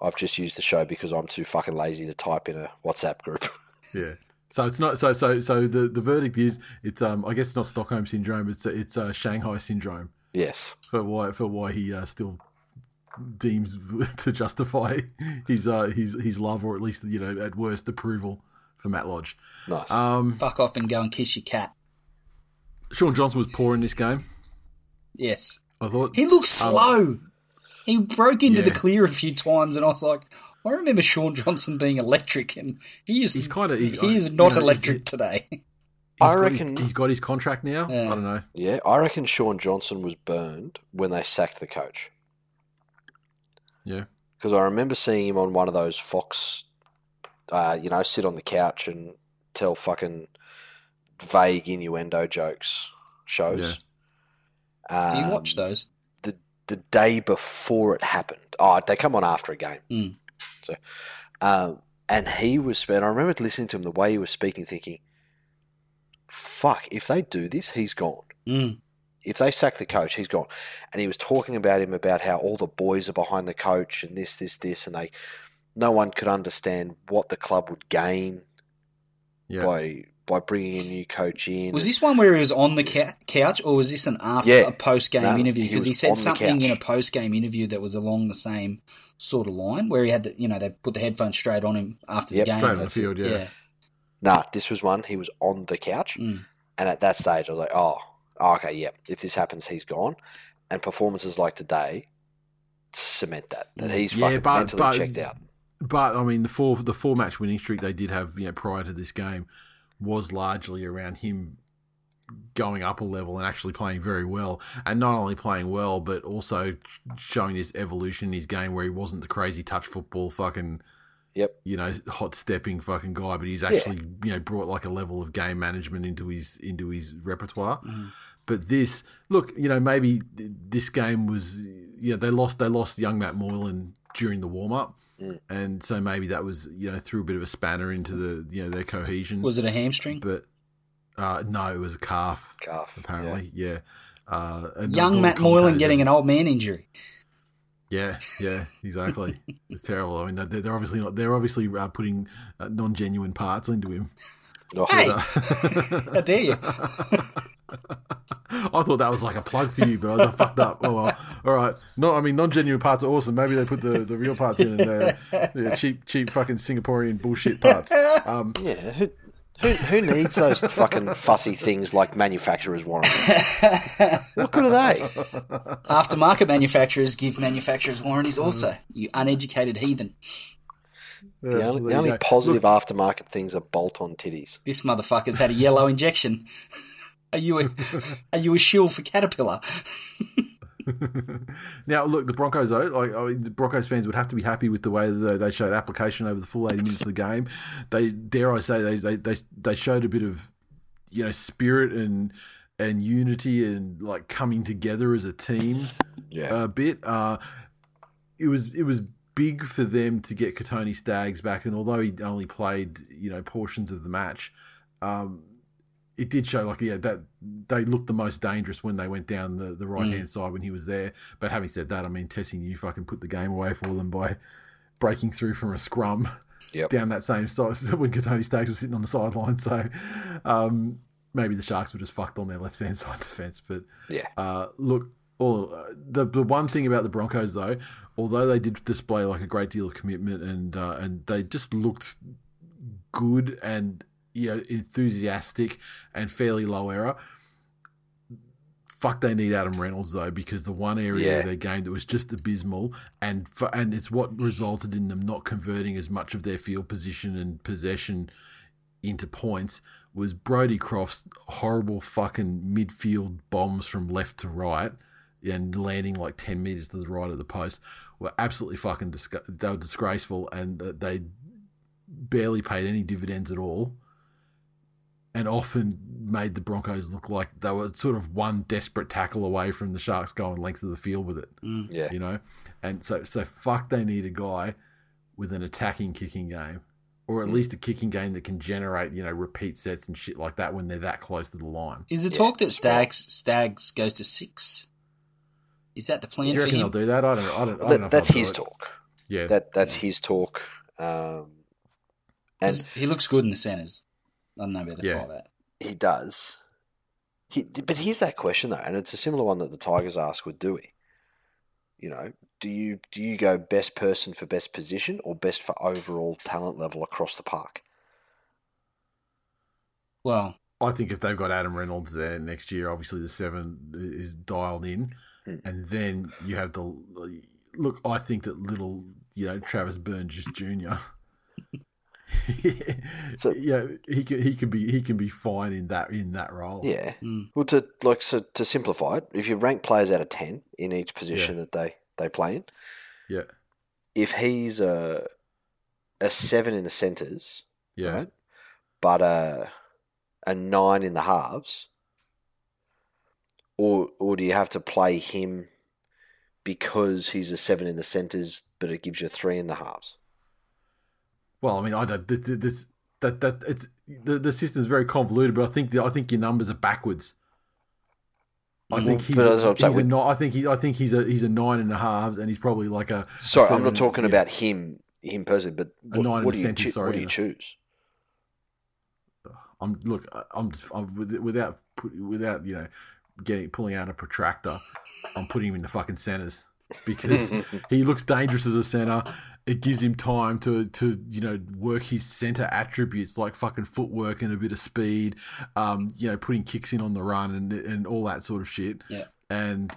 I've just used the show because I'm too fucking lazy to type in a WhatsApp group. Yeah. So it's not so so so the, the verdict is it's um I guess it's not Stockholm syndrome it's it's uh, Shanghai syndrome yes. for why for why he uh, still deems to justify his uh his his love or at least you know at worst approval for Matt Lodge. Nice. Um, Fuck off and go and kiss your cat. Shaun Johnson was poor in this game. Yes, I thought he looks Um, slow. He broke into the clear a few times, and I was like, I remember Shaun Johnson being electric, and he is He's kinda- he's- he is you not know, electric today. he's I got reckon- his, he's got his contract now. Yeah. I don't know. yeah, I reckon Sean Johnson was burned when they sacked the coach. Yeah. Because I remember seeing him on one of those Fox, uh, you know, sit on the couch and tell fucking vague innuendo jokes shows. Do you Um, watch those? the the day before it happened. Oh, they come on after a game. Mm. So, um, and he was. And I remember listening to him the way he was speaking, thinking, "Fuck! If they do this, he's gone. Mm. If they sack the coach, he's gone." And he was talking about him about how all the boys are behind the coach and this, this, this, and they. No one could understand what the club would gain Yeah. by by bringing a new coach in. Was this one where he was on the couch, or was this an after Yeah. a post game No, interview? Because he, was said something in a post game interview that was along the same sort of line, where he had, to, you know, they put the headphones straight on him after Yep, the game. straight on the That's it. field, yeah. Nah, this was one. He was on the couch, Mm. and at that stage, I was like, "Oh, oh, okay, yeah. If this happens, he's gone." And performances like today, cement that that he's Yeah, fucking but- mentally but- checked out. But I mean, the four the four match winning streak they did have, you know, prior to this game, was largely around him going up a level and actually playing very well, and not only playing well, but also showing this evolution in his game where he wasn't the crazy touch football fucking Yep. you know hot stepping fucking guy, but he's actually you know brought like a level of game management into his into his repertoire. Mm-hmm. But this look, you know, maybe th- this game was you know they lost they lost young Matt Moylan during the warm up, Mm. and so maybe that was you know threw a bit of a spanner into the you know their cohesion. Was it a hamstring? but uh, no, it was a calf Calf. apparently. Yeah. Uh, Young Matt Moylan getting an old man injury. yeah, yeah, exactly. it's terrible. I mean, they're, they're obviously not. They're obviously uh, putting uh, non-genuine parts into him. Oh, Hey! But, How dare you? I thought that was like a plug for you, but I fucked up. Oh well. All right. No, I mean non-genuine parts are awesome. Maybe they put the, the real parts in and they're, they're cheap, cheap fucking Singaporean bullshit parts. Um, Yeah. Who, who, who needs those fucking fussy things like manufacturer's warranties? what good are they? Aftermarket manufacturers give manufacturers warranties also. You uneducated heathen. The only, the only go. positive aftermarket things are bolt-on titties. This motherfucker's had a yellow injection. Are you a are you a shill for Caterpillar? Now, look, the Broncos though, like I mean, the Broncos fans would have to be happy with the way that they showed application over the full eighty minutes of the game. They dare I say they they they, they showed a bit of you know spirit and and unity and like coming together as a team Yeah. a bit. Uh, it was it was big for them to get Kotoni Staggs back, and although he only played you know portions of the match, um, it did show like yeah that they looked the most dangerous when they went down the, the right hand side when he was there. But having said that, I mean Tesi Niu fucking put the game away for them by breaking through from a scrum Yep. down that same side when Kotoni Staggs was sitting on the sideline. So um, maybe the Sharks were just fucked on their left hand side defense, but. Yeah. Uh, look, uh, the the one thing about the Broncos though, although they did display like a great deal of commitment and uh, and they just looked good and you know enthusiastic and fairly low error. Fuck, they need Adam Reynolds though because the one area Yeah. of their game that was just abysmal and for, and it's what resulted in them not converting as much of their field position and possession into points was Brodie Croft's horrible fucking midfield bombs from left to right and landing like 10 meters to the right of the post were absolutely fucking disgu- they were disgraceful and they barely paid any dividends at all and often made the Broncos look like they were sort of one desperate tackle away from the Sharks going length of the field with it mm. Yeah. you know and so so fuck they need a guy with an attacking kicking game or at mm. least a kicking game that can generate you know repeat sets and shit like that when they're that close to the line Is the Yeah. talk that Staggs Staggs goes to six? Is that the plan you for reckon they'll him? do that i don't i don't, I don't That, if that's his it. talk. yeah That that's his talk. Um, and 'Cause he looks good in the centres. I don't know about the Yeah. five out. he does. He, but here's that question though, and it's a similar one that the Tigers ask with Doueihi. You know, do you do you go best person for best position or best for overall talent level across the park? Well, I think if they've got Adam Reynolds there next year, obviously the seven is dialed in, Hmm. and then you have the look. I think that little, you know, Travis Burns just Junior. So- yeah, he can he can be he can be fine in that in that role. Yeah. Mm. Well, to like so to simplify it, if you rank players out of ten in each position that they they play in, yeah, if he's a a seven in the centres, yeah. right, but a a nine in the halves, or or do you have to play him because he's a seven in the centres, but it gives you a three in the halves? Well, I mean, I don't. th- th- This that that it's the the system's very convoluted, but I think the, I think your numbers are backwards. I Mhm. think he's, a, I'm saying, he's a we- nine, I think he I think he's a he's a nine and a halves, and he's probably like a. Sorry, seven I'm not and- talking yeah. about him him personally, but what, nine in what do you choo- sorry, what do you choose? I'm look. I'm, I'm without without you know getting pulling out a protractor. I'm putting him in the fucking centers because he looks dangerous as a center. It gives him time to to you know work his center attributes like fucking footwork and a bit of speed. Um, you know, putting kicks in on the run and and all that sort of shit. Yeah. And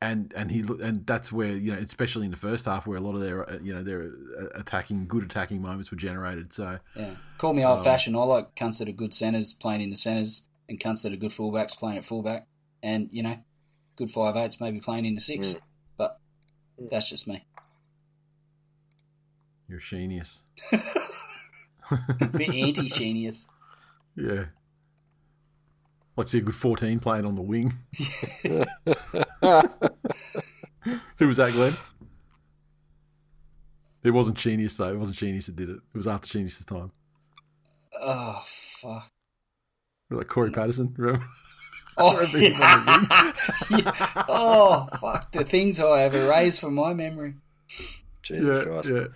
and and he look- and that's where you know, especially in the first half, where a lot of their uh, you know their uh, attacking, good attacking moments were generated. So Yeah. Call me old fashioned. I like cunts that are good centres playing in the centres and cunts that are good fullbacks playing at fullback. And, you know, good five eights maybe playing into the six. Mm. But mm. that's just me. you're genius. The anti genius. Yeah. Let's see a good 14 playing on the wing. Who was that, Glenn? It wasn't Genius, though. It wasn't Genius that did it. It was after Genius's time. Oh, fuck. Like Corey mm. Patterson, remember? Oh, Remember the yeah. oh, fuck. The things I have erased from my memory. Jesus yeah, Christ. yeah.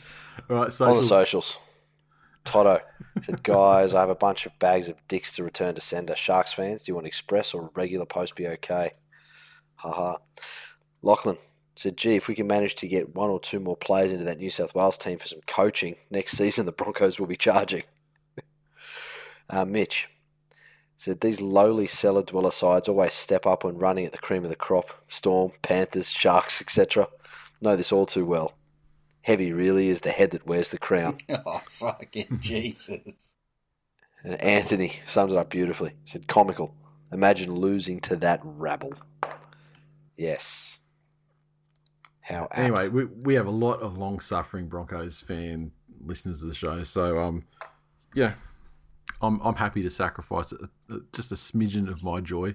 All right, On the socials. socials. Toto said, Guys, I have a bunch of bags of dicks to return to sender. Sharks fans, do you want express or regular post be okay? Haha. Lachlan said, Gee, if we can manage to get one or two more players into that New South Wales team for some coaching, next season the Broncos will be charging. uh, Mitch said, These lowly cellar dweller sides always step up when running at the cream of the crop. Storm, Panthers, Sharks, etc. Know this all too well. Heavy really is the head that wears the crown. Oh, fucking Jesus. And Anthony summed it up beautifully. Said, comical. Imagine losing to that rabble. Yes. How apt. Anyway, we, we have a lot of long suffering Broncos fan listeners to the show. So, um, yeah, I'm, I'm happy to sacrifice a, a, just a smidgen of my joy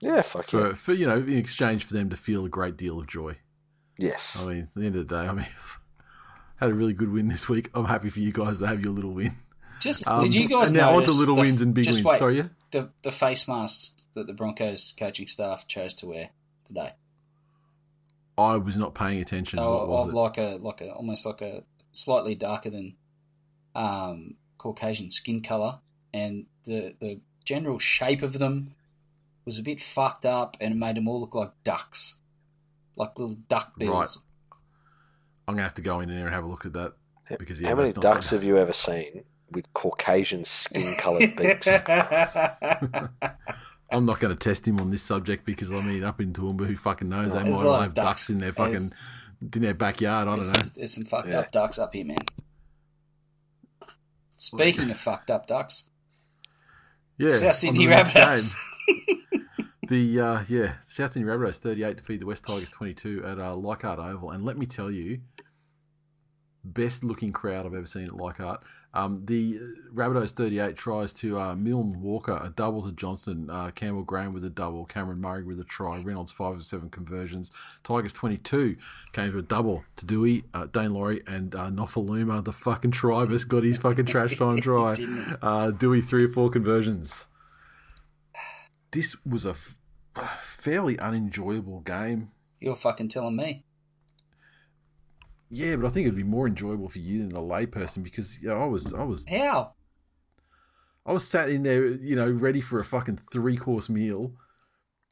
yeah, fuck for, yeah. for, you know, in exchange for them to feel a great deal of joy. Yes. I mean, at the end of the day, I mean, had a really good win this week. I'm happy for you guys to have your little win. Just, Um, did you guys and now on to little the- wins and big just wins. Wait, Sorry, yeah? the the face masks that the Broncos coaching staff chose to wear today. I was not paying attention. They were what was of it? like a like a almost like a slightly darker than um, Caucasian skin color, and the the general shape of them was a bit fucked up, and it made them all look like ducks, like little duck bills. I'm gonna have to go in there and have a look at that because yeah, How many ducks so- have you ever seen with Caucasian skin coloured beaks? I'm not going to test him on this subject because I mean, up in Toowoomba, who fucking knows? They might a lot all of have ducks, ducks. in their fucking There's- in their backyard. I don't know. There's, there's some fucked Yeah. up ducks up here, man. Speaking of fucked up ducks, Yeah, South Sydney the Rabbitohs. The uh, yeah, South Sydney Rabbitohs 38 defeat the West Tigers 22 at uh, Leichhardt Oval, and let me tell you, best looking crowd I've ever seen at Leichhardt. Um, the Rabbitohs 38 tries to uh, Milne Walker a double to Johnston, uh, Campbell Graham with a double, Cameron Murray with a try, Reynolds five of seven conversions. Tigers 22 came to a double to Doueihi, uh, Daine Laurie, and uh, Nofoaluma, the fucking tribus, got his fucking trash time try. Uh, Doueihi three or four conversions. This was a f- fairly unenjoyable game. You're fucking telling me. Yeah, but I think it'd be more enjoyable for you than a layperson because you know, I was I was How? I was sat in there, you know, ready for a fucking three course meal.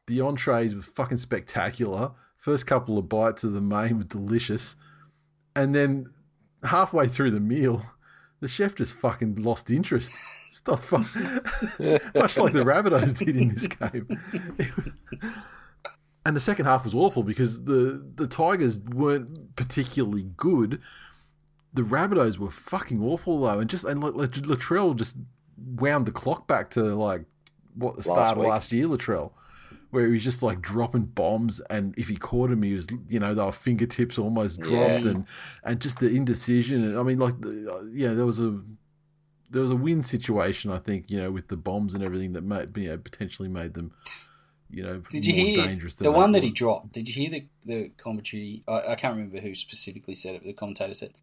The entrees were fucking spectacular. First couple of bites of the main were delicious, and then halfway through the meal, the chef just fucking lost interest. Stopped fucking, much like the Rabbitohs did in this game. And the second half was awful because the the Tigers weren't particularly good. The Rabbitohs were fucking awful though, and just and Latrell just wound the clock back to like what the start of last year, Latrell, where he was just like dropping bombs, and if he caught him, he was you know they were fingertips almost dropped, Yeah. and and just the indecision. I mean, like the- uh, yeah, there was a there was a win situation, I think, you know, with the bombs and everything that made you know potentially made them, you know, Did you hear dangerous. The one that he dropped? Did you hear the the commentary? I, I can't remember who specifically said it. But the commentator said,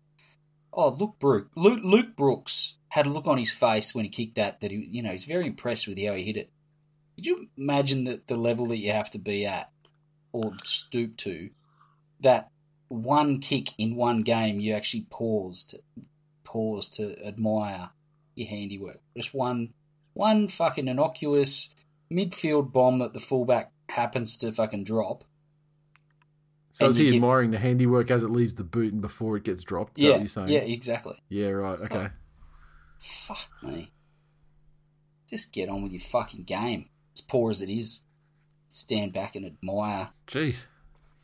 "Oh, look, Brooke, Luke, Luke Brooks had a look on his face when he kicked that. That he, you know, he's very impressed with how he hit it. Could you imagine that the level that you have to be at or stoop to? That one kick in one game, you actually paused, pause to admire your handiwork. Just one, one fucking innocuous midfield bomb that the fullback happens to fucking drop. So is he get- admiring the handiwork as it leaves the boot and before it gets dropped? Is that yeah, what you're saying? yeah, exactly. Yeah, right. It's Okay. like- Fuck me. Just get on with your fucking game. As poor as it is, stand back and admire. Jeez.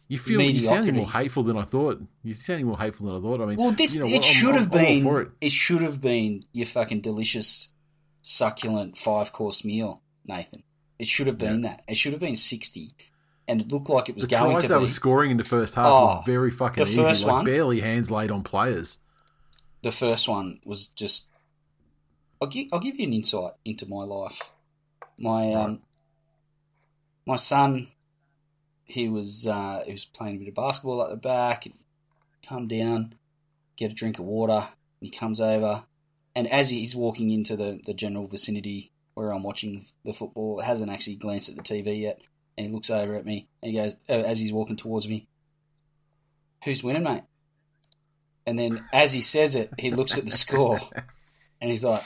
You feel you're sounding more hateful than I thought. You're sounding more hateful than I thought. I mean, Well, this you know it I'm- should I'm- have I'm been. for It. it. should have been your fucking delicious, succulent five course meal, Nathan. It should have been that. It should have been sixty, and it looked like it was The going tries to they be. were scoring in the first half Oh, were very fucking the easy. first like one- barely hands laid on players. the first one was just. I'll give, I'll give you an insight into my life. My um, my son, he was uh, he was playing a bit of basketball at the back. And come down, get a drink of water. And he comes over, and as he's walking into the the general vicinity where I'm watching the football, hasn't actually glanced at the TV yet, and he looks over at me and he goes, uh, as he's walking towards me, "Who's winning, mate?" And then as he says it, he looks at the score and he's like,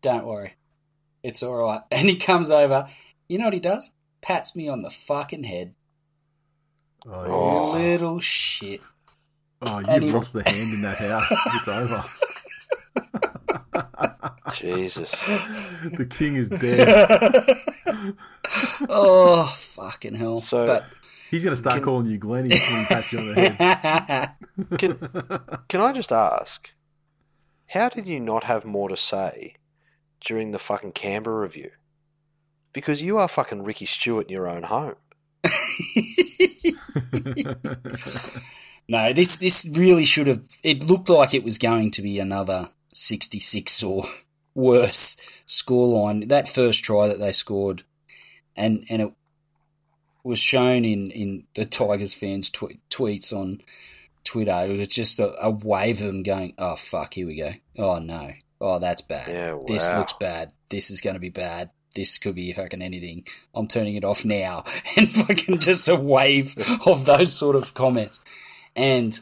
Don't worry. It's all right. And he comes over. You know what he does? Pats me on the fucking head. Oh, Oh. Little shit. oh you've he- lost the hand in that house. It's over. Jesus. the king is dead. oh, fucking hell. So- but He's going to start calling you Glennie when he pats you on the head. Can, can I just ask, how did you not have more to say during the fucking Canberra review? Because you are fucking Ricky Stuart in your own home. no, this this really should have. It looked like it was going to be another sixty-six or worse scoreline. That first try that they scored, and and it was shown in in the Tigers fans' tw- tweets on Twitter. It was just a, a wave of them going, "Oh fuck, here we go. Oh no, oh that's bad. Yeah, This looks bad. This is going to be bad." This could be fucking anything. I'm turning it off now. And fucking just a wave of those sort of comments. And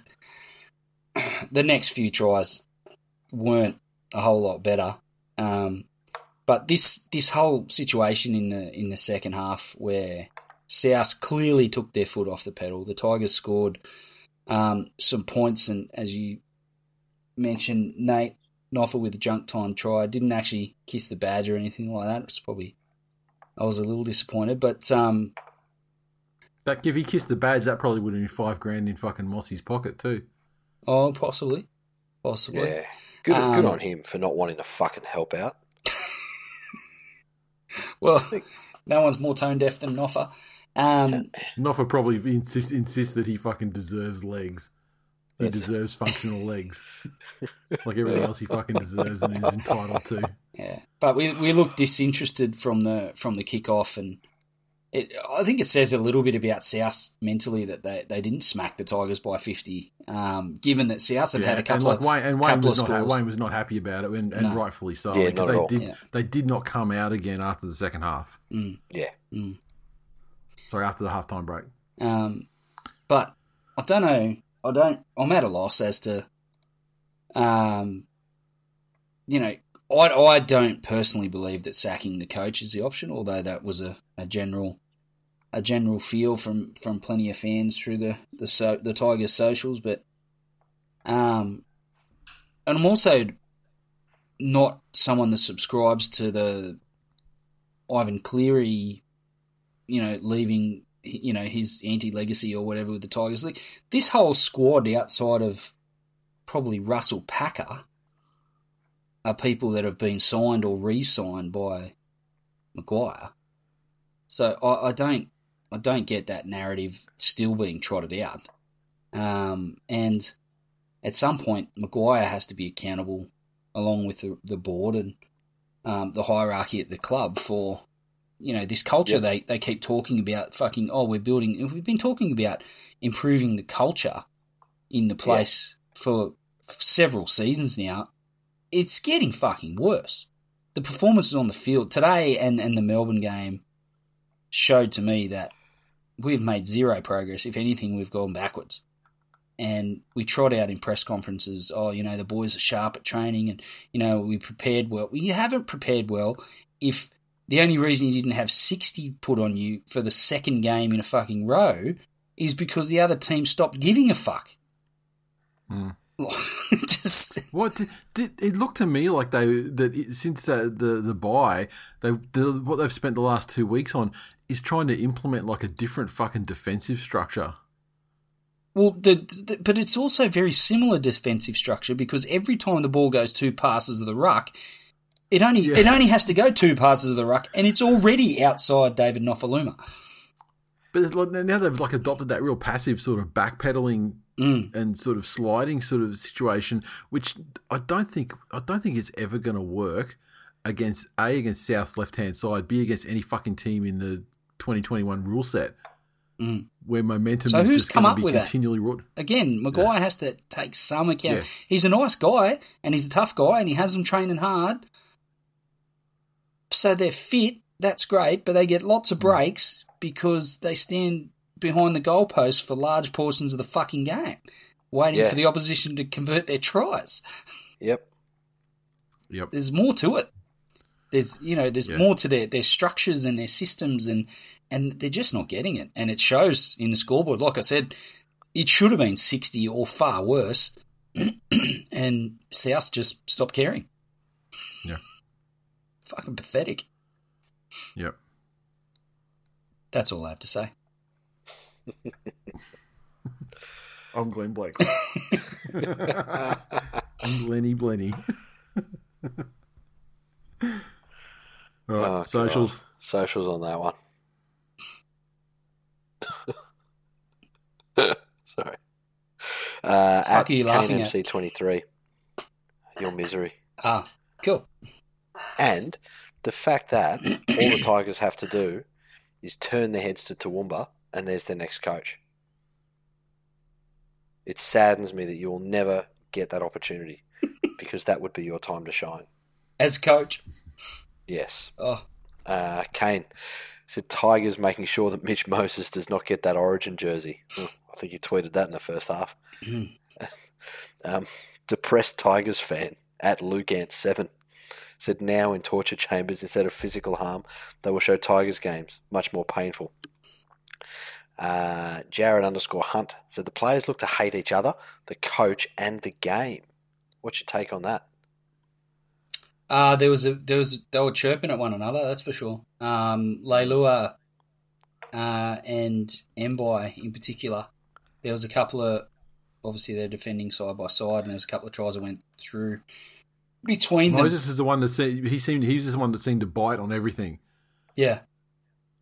the next few tries weren't a whole lot better. Um, but this this whole situation in the in the second half where South clearly took their foot off the pedal. The Tigers scored um, some points, and as you mentioned, Nate Noffa with the junk time try didn't actually kiss the badge or anything like that. It's probably I was a little disappointed, but um, That if he kissed the badge, that probably would have been five grand in fucking Mossy's pocket too. oh, possibly, possibly. Yeah. Good, good Um, on him for not wanting to fucking help out. Well, no one's more tone deaf than Noffa. Um, Noffa probably insists insists that he fucking deserves legs. He That's- deserves functional legs, like everything else he fucking deserves and is entitled to. Yeah, but we we looked disinterested from the from the kickoff, and it I think it says a little bit about South mentally that they, they didn't smack the Tigers by fifty. Um, given that South have Yeah, had a and couple like of Wayne, and Wayne couple was of not scores. Wayne was not happy about it, and, and No. rightfully so. Yeah, because not at all. they did Yeah. they did not come out again after the second half. Yeah. Sorry, after the halftime break. Um, but I don't know. I don't. I'm at a loss as to, um, you know, I I don't personally believe that sacking the coach is the option. Although that was a, a general a general feel from, from plenty of fans through the the so, the Tigers socials. But um, and I'm also not someone that subscribes to the Ivan Cleary you know, leaving, you know, his anti-legacy or whatever with the Tigers. Like this whole squad outside of probably Russell Packer are people that have been signed or re-signed by Maguire. So I, I don't, I don't get that narrative still being trotted out. Um, and at some point, Maguire has to be accountable along with the, the board and um, the hierarchy at the club for you know this culture Yep. they they keep talking about fucking oh we're building we've been talking about improving the culture in the place for several seasons now it's getting fucking worse the performances on the field today and and the Melbourne game showed to me that we've made zero progress if anything we've gone backwards and we trot out in press conferences oh you know the boys are sharp at training and you know we prepared well you haven't prepared well if the only reason you didn't have 60 put on you for the second game in a fucking row is because the other team stopped giving a fuck. Hmm. Just What did, did it looked to me like they that it, since the the the buy they the, what they've spent the last two weeks on is trying to implement like a different fucking defensive structure. well, the, the but it's also very similar defensive structure because every time the ball goes two passes of the ruck, it only Yeah. it only has to go two passes of the ruck, and it's already outside David Nofoaluma. But it's like, now they've like adopted that real passive sort of backpedaling Mm. and sort of sliding sort of situation, which I don't think I don't think it's ever going to work against a against South's left hand side, b against any fucking team in the 2021 rule set. Mm. Where momentum So is who's just come up be with that? continually wrought. Again, Maguire has to take some account. Yeah. He's a nice guy and he's a tough guy and he has them training hard. So they're fit, that's great, but they get lots of Mm. breaks because they stand behind the goalpost for large portions of the fucking game, waiting Yeah. for the opposition to convert their tries. Yep. Yep. There's more to it. There's you know, there's Yeah. more to their, their structures and their systems and and they're just not getting it. And it shows in the scoreboard. Like I said, it should have been sixty or far worse. and South just stopped caring. Yeah. Fucking pathetic. Yep. That's all I have to say. I'm Glenn Blake. I'm Glenny Blenny. All right, Oh, socials. God. Socials on that one. Sorry. Uh, Fuck at are you laughing at? KNMC23. Your misery. Ah, cool. And the fact that all the Tigers have to do is turn their heads to Toowoomba and there's their next coach. It saddens me that you will never get that opportunity because that would be your time to shine. As coach. Yes. Oh, Uh, Kane said Tigers making sure that Mitch Moses does not get that Origin jersey. I think you tweeted that in the first half. um, depressed Tigers fan at Lugant7 said now in torture chambers instead of physical harm, they will show Tigers games, much more painful. Uh, Jared underscore Hunt said the players look to hate each other, the coach, and the game. What's your take on that? Uh, there was a there was they were chirping at one another. That's for sure. Um, Leilua uh, and Mbai in particular. There was a couple of obviously they're defending side by side, and there was a couple of tries that went through between them. Moses is the one that se- he seemed he was the one that seemed to bite on everything. Yeah,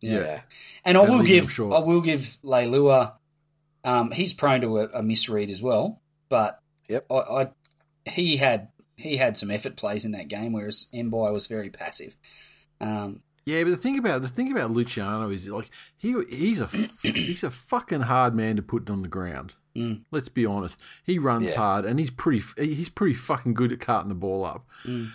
yeah. Yeah. And I And will give. I will give Leilua. Um, he's prone to a, a misread as well, but Yep. I, I he had he had some effort plays in that game, whereas Mbai was very passive. Um, Yeah, but the thing about the thing about Luciano is like he he's a he's a fucking hard man to put on the ground. Mm. Let's be honest. He runs Yeah. hard and he's pretty he's pretty fucking good at carting the ball up.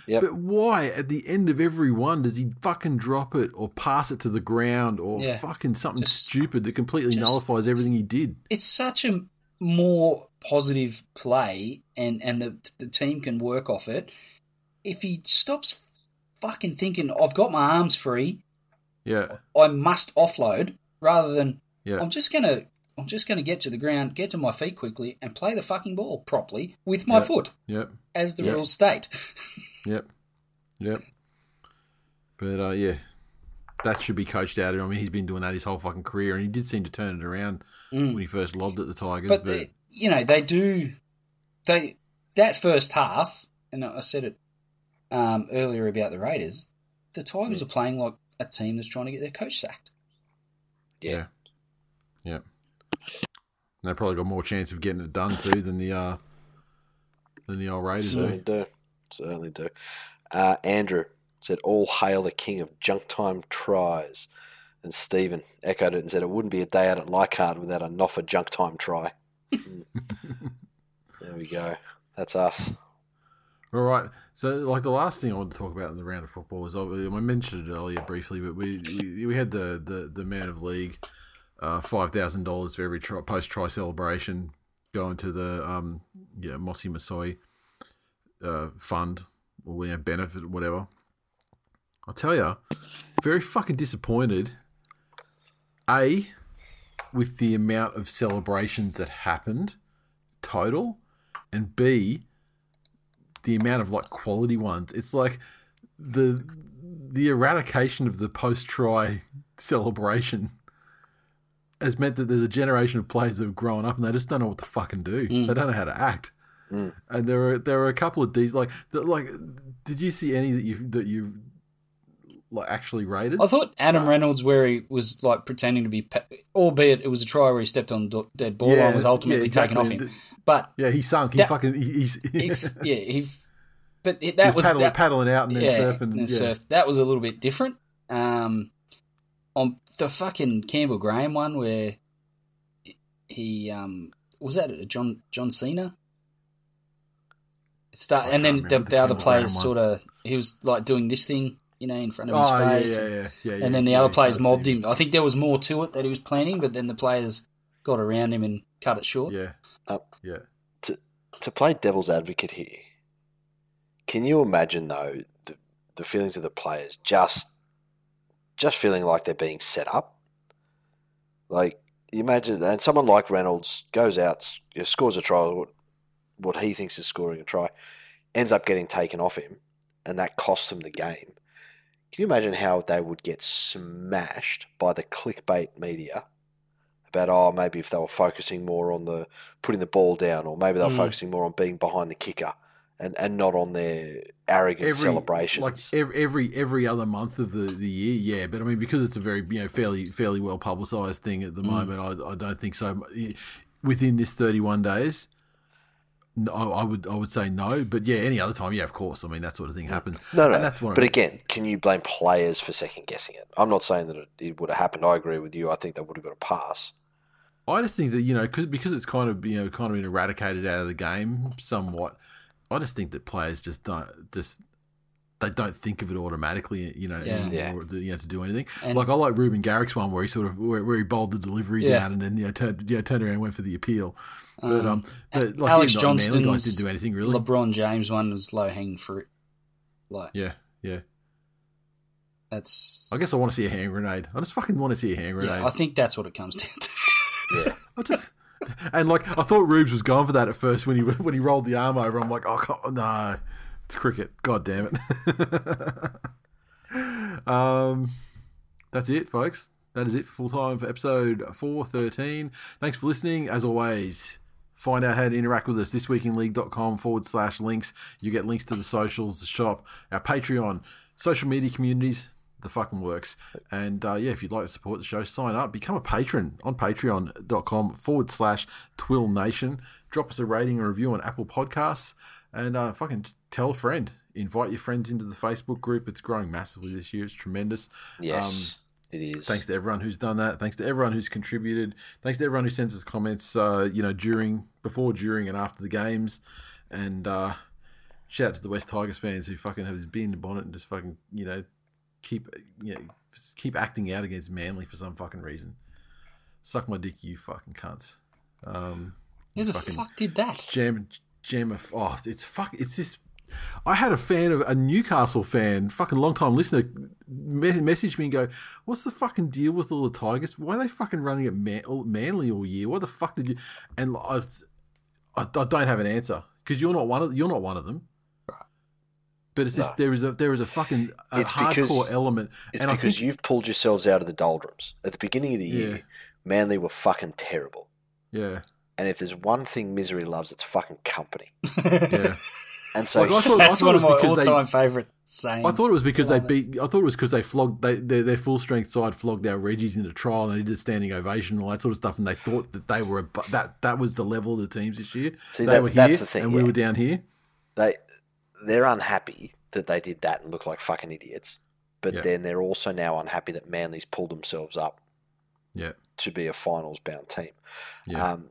Yep. But why at the end of every one does he fucking drop it or pass it to the ground or Yeah. fucking something Just- stupid that completely just- nullifies everything he did? it's such a more positive play, and and the the team can work off it. If he stops fucking thinking, I've got my arms free, Yeah, I must offload, rather than yeah, I'm just gonna I'm just gonna get to the ground, get to my feet quickly, and play the fucking ball properly with my Yeah. foot, yep, as the Yeah. rules state. yep, yep. But uh, yeah, that should be coached out of him. I mean, he's been doing that his whole fucking career, and he did seem to turn it around when he first lobbed at the Tigers. but But, they, you know they do they that first half, and I said it um, earlier about the Raiders. The Tigers are playing like a team that's trying to get their coach sacked. yeah, yeah, and they probably got more chance of getting it done too than the uh, than the old Raiders Certainly do. do. Certainly do. Uh, Andrew said, All hail the king of junk time tries. And Stephen echoed it and said, It wouldn't be a day out at Leichhardt without a Noffa junk time try. Mm. there we go. That's us. All right. So, like the last thing I wanted to talk about in the round of football is I mentioned it earlier briefly, but we we, we had the, the the man of league, uh, five thousand dollars for every tri- post try celebration going to the um yeah Mossy Masoe uh, fund or you know, benefit whatever. I'll tell you, very fucking disappointed. A with the amount of celebrations that happened total, and B, the amount of like quality ones. It's like the the eradication of the post try celebration has meant that there's a generation of players that have grown up and they just don't know what to fucking do. Mm. They don't know how to act. Mm. And there are there are a couple of these like like did you see any that you that you like actually rated? I thought Adam Reynolds, where he was like pretending to be, albeit it was a try where he stepped on dead ball line, was ultimately yeah, taken off him. But Yeah, he sunk. He That- fucking he, he's it's yeah, he. But it, that was paddling, that, paddling out and then yeah, surfing. and then yeah. surf. That was a little bit different. Um, on the fucking Campbell Graham one where he um was that a John John Cena. Start and then the, the the other Campbell players sort of he was like doing this thing, you know, in front of his Oh yeah, face, yeah, yeah, yeah, yeah. and then the yeah, other players mobbed him. I think there was more to it that he was planning, but then the players got around him and cut it short. it. Yeah, Uh, yeah. to play devil's advocate here, can you imagine though the, the feelings of the players just just feeling like they're being set up? Like you imagine, and someone like Reynolds goes out, s- you know, scores a try, what, what he thinks is scoring a try, ends up getting taken off him, and that costs them the game. Can you imagine how they would get smashed by the clickbait media about oh maybe if they were focusing more on the putting the ball down, or maybe they're Mm. focusing more on being behind the kicker and, and not on their arrogant celebrations. like every, every every other month of the, the year, yeah. But I mean, because it's a very you know fairly fairly well publicised thing at the Mm. moment, I, I don't think so. Within this thirty one days, no, I would I would say no. But yeah, any other time, yeah, of course. I mean, that sort of thing happens. no, no. And that's of but the- again, can you blame players for second guessing it? I'm not saying that it, it would have happened. I agree with you. I think they would have got a pass. I just think that you know cause, because it's kind of you know kind of been eradicated out of the game somewhat. I just think that players just don't just they don't think of it automatically, you know, Yeah. anymore, you know, to do anything. And- like I like Reuben Garrick's one where he sort of where, where he bowled the delivery Yeah. down and then you know turned you know, turned around and went for the appeal. But Um, um, but like Alex yeah, like, Manly guys Johnston's didn't do anything really. LeBron James one was low hanging fruit. Like yeah, yeah. that's I guess I want to see a hand grenade. I just fucking want to see a hand grenade. yeah, I think that's what it comes down to. Yeah. I just and like I thought Rubes was going for that at first when he when he rolled the arm over. I'm like, oh no, it's cricket. God damn it. um, that's it, folks. That is it full time for episode four thirteen. Thanks for listening. As always, find out how to interact with us. Thisweekinleague.com forward slash links. You get links to the socials, the shop, our Patreon, social media communities. The fucking works. And uh, yeah, if you'd like to support the show, sign up, become a patron on patreon.com forward slash Twill Nation. Drop us a rating or review on Apple Podcasts and uh, fucking tell a friend. Invite your friends into the Facebook group. It's growing massively this year. It's tremendous. Yes, it is. Thanks to everyone who's done that. Thanks to everyone who's contributed. Thanks to everyone who sends us comments, uh, you know, during, before, during, and after the games. And uh, shout out to the West Tigers fans who fucking have this bee in the bonnet and just fucking, you know, keep, you know, keep acting out against Manly for some fucking reason. Suck my dick, you fucking cunts. Um, Who the fuck did that? Jam, jam of, oh, it's fuck, it's this. I had a fan of a Newcastle fan, fucking long time listener, me- message me and go, "What's the fucking deal with all the Tigers? Why are they fucking running at Man- Manly all year? What the fuck did you?" And I, I, I don't have an answer because you're not one of you're not one of them. But it's just No. there is a there is a fucking a It's because- hardcore element. It's and because think- you've pulled yourselves out of the doldrums. At the beginning of the year, Yeah. Manly were fucking terrible. yeah And if there's one thing misery loves, it's fucking company. yeah. And so Like, I thought- I That's thought one of my was because they- all-time favorite sayings. I thought it was because they Love it. beat. I thought it was because they flogged they, their, their full strength side flogged our Reggies in the trial and they did a standing ovation and all that sort of stuff. And they thought that they were a, bu- that that was the level of the teams this year. See, they that- were here that's the thing, and we were down here. they they're unhappy that they did that and look like fucking idiots. But Yeah. then they're also now unhappy that Manly's pulled themselves up Yeah, to be a finals bound team. yeah, Um,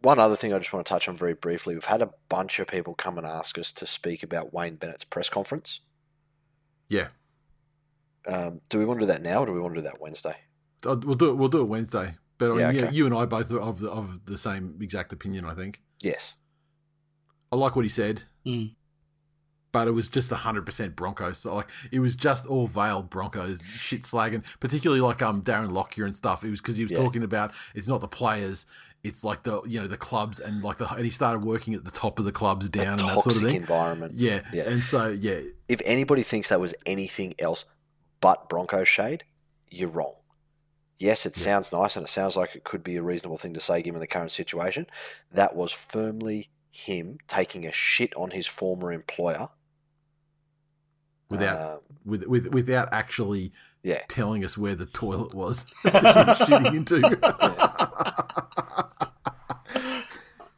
one other thing I just want to touch on very briefly: we've had a bunch of people come and ask us to speak about Wayne Bennett's press conference. yeah. Um, do we want to do that now, or do we want to do that Wednesday? Uh, We'll do it. We'll do it Wednesday. But I mean, Yeah, yeah, you and I both are of the, of the same exact opinion. I think Yes. I like what he said, Mm. But it was just hundred percent Broncos. So like it was just all veiled Broncos shit slagging, particularly like um Darren Lockyer and stuff. It was because he was Yeah. talking about it's not the players, it's like the you know the clubs and like the and he started working at the top of the clubs down and that sort of thing. environment. Yeah. Yeah. and so yeah, If anybody thinks that was anything else but Bronco shade, you're wrong. Yes, it sounds nice and it sounds like it could be a reasonable thing to say given the current situation. That was firmly him taking a shit on his former employer. Without Um, with, with without actually yeah. telling us where the toilet was shitting into.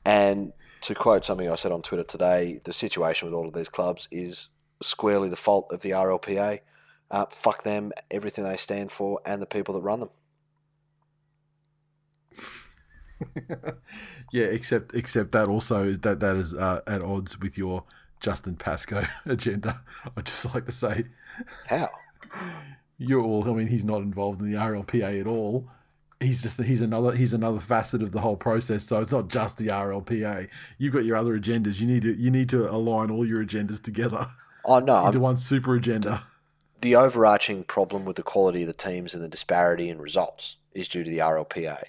And to quote something I said on Twitter today, the situation with all of these clubs is squarely the fault of the RLPA. Uh, fuck them, everything they stand for, and the people that run them. yeah, except except that also is that that is uh, at odds with your Justin Pascoe agenda. I'd just like to say How? you're all. I mean, he's not involved in the RLPA at all. He's just he's another he's another facet of the whole process. So it's not just the RLPA. You've got your other agendas. You need to you need to align all your agendas together Oh no, into I'm, one super agenda. the overarching problem with the quality of the teams and the disparity in results is due to the RLPA.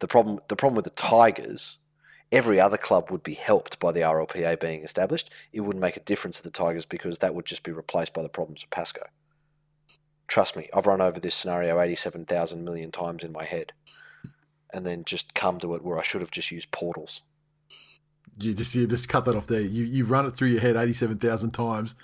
The problem, the problem with the Tigers, every other club would be helped by the RLPA being established. It wouldn't make a difference to the Tigers because that would just be replaced by the problems of Pascoe. Trust me, I've run over this scenario 87,000 million times in my head and then just come to it where I should have just used portals. You just you just cut that off there. You you run it through your head eighty seven thousand times,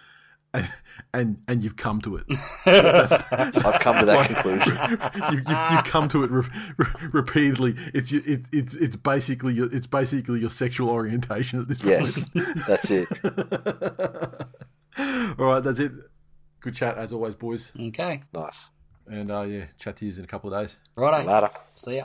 and and and you've come to it. I've come to that conclusion. you, you, you've come to it re- re- repeatedly. It's your- it, it's it's basically your, it's basically your sexual orientation at this point. Yes, that's it. All right, that's it. Good chat as always, boys. Okay. Nice. And uh, yeah, chat to you in a couple of days. Righto. Ladder. See ya.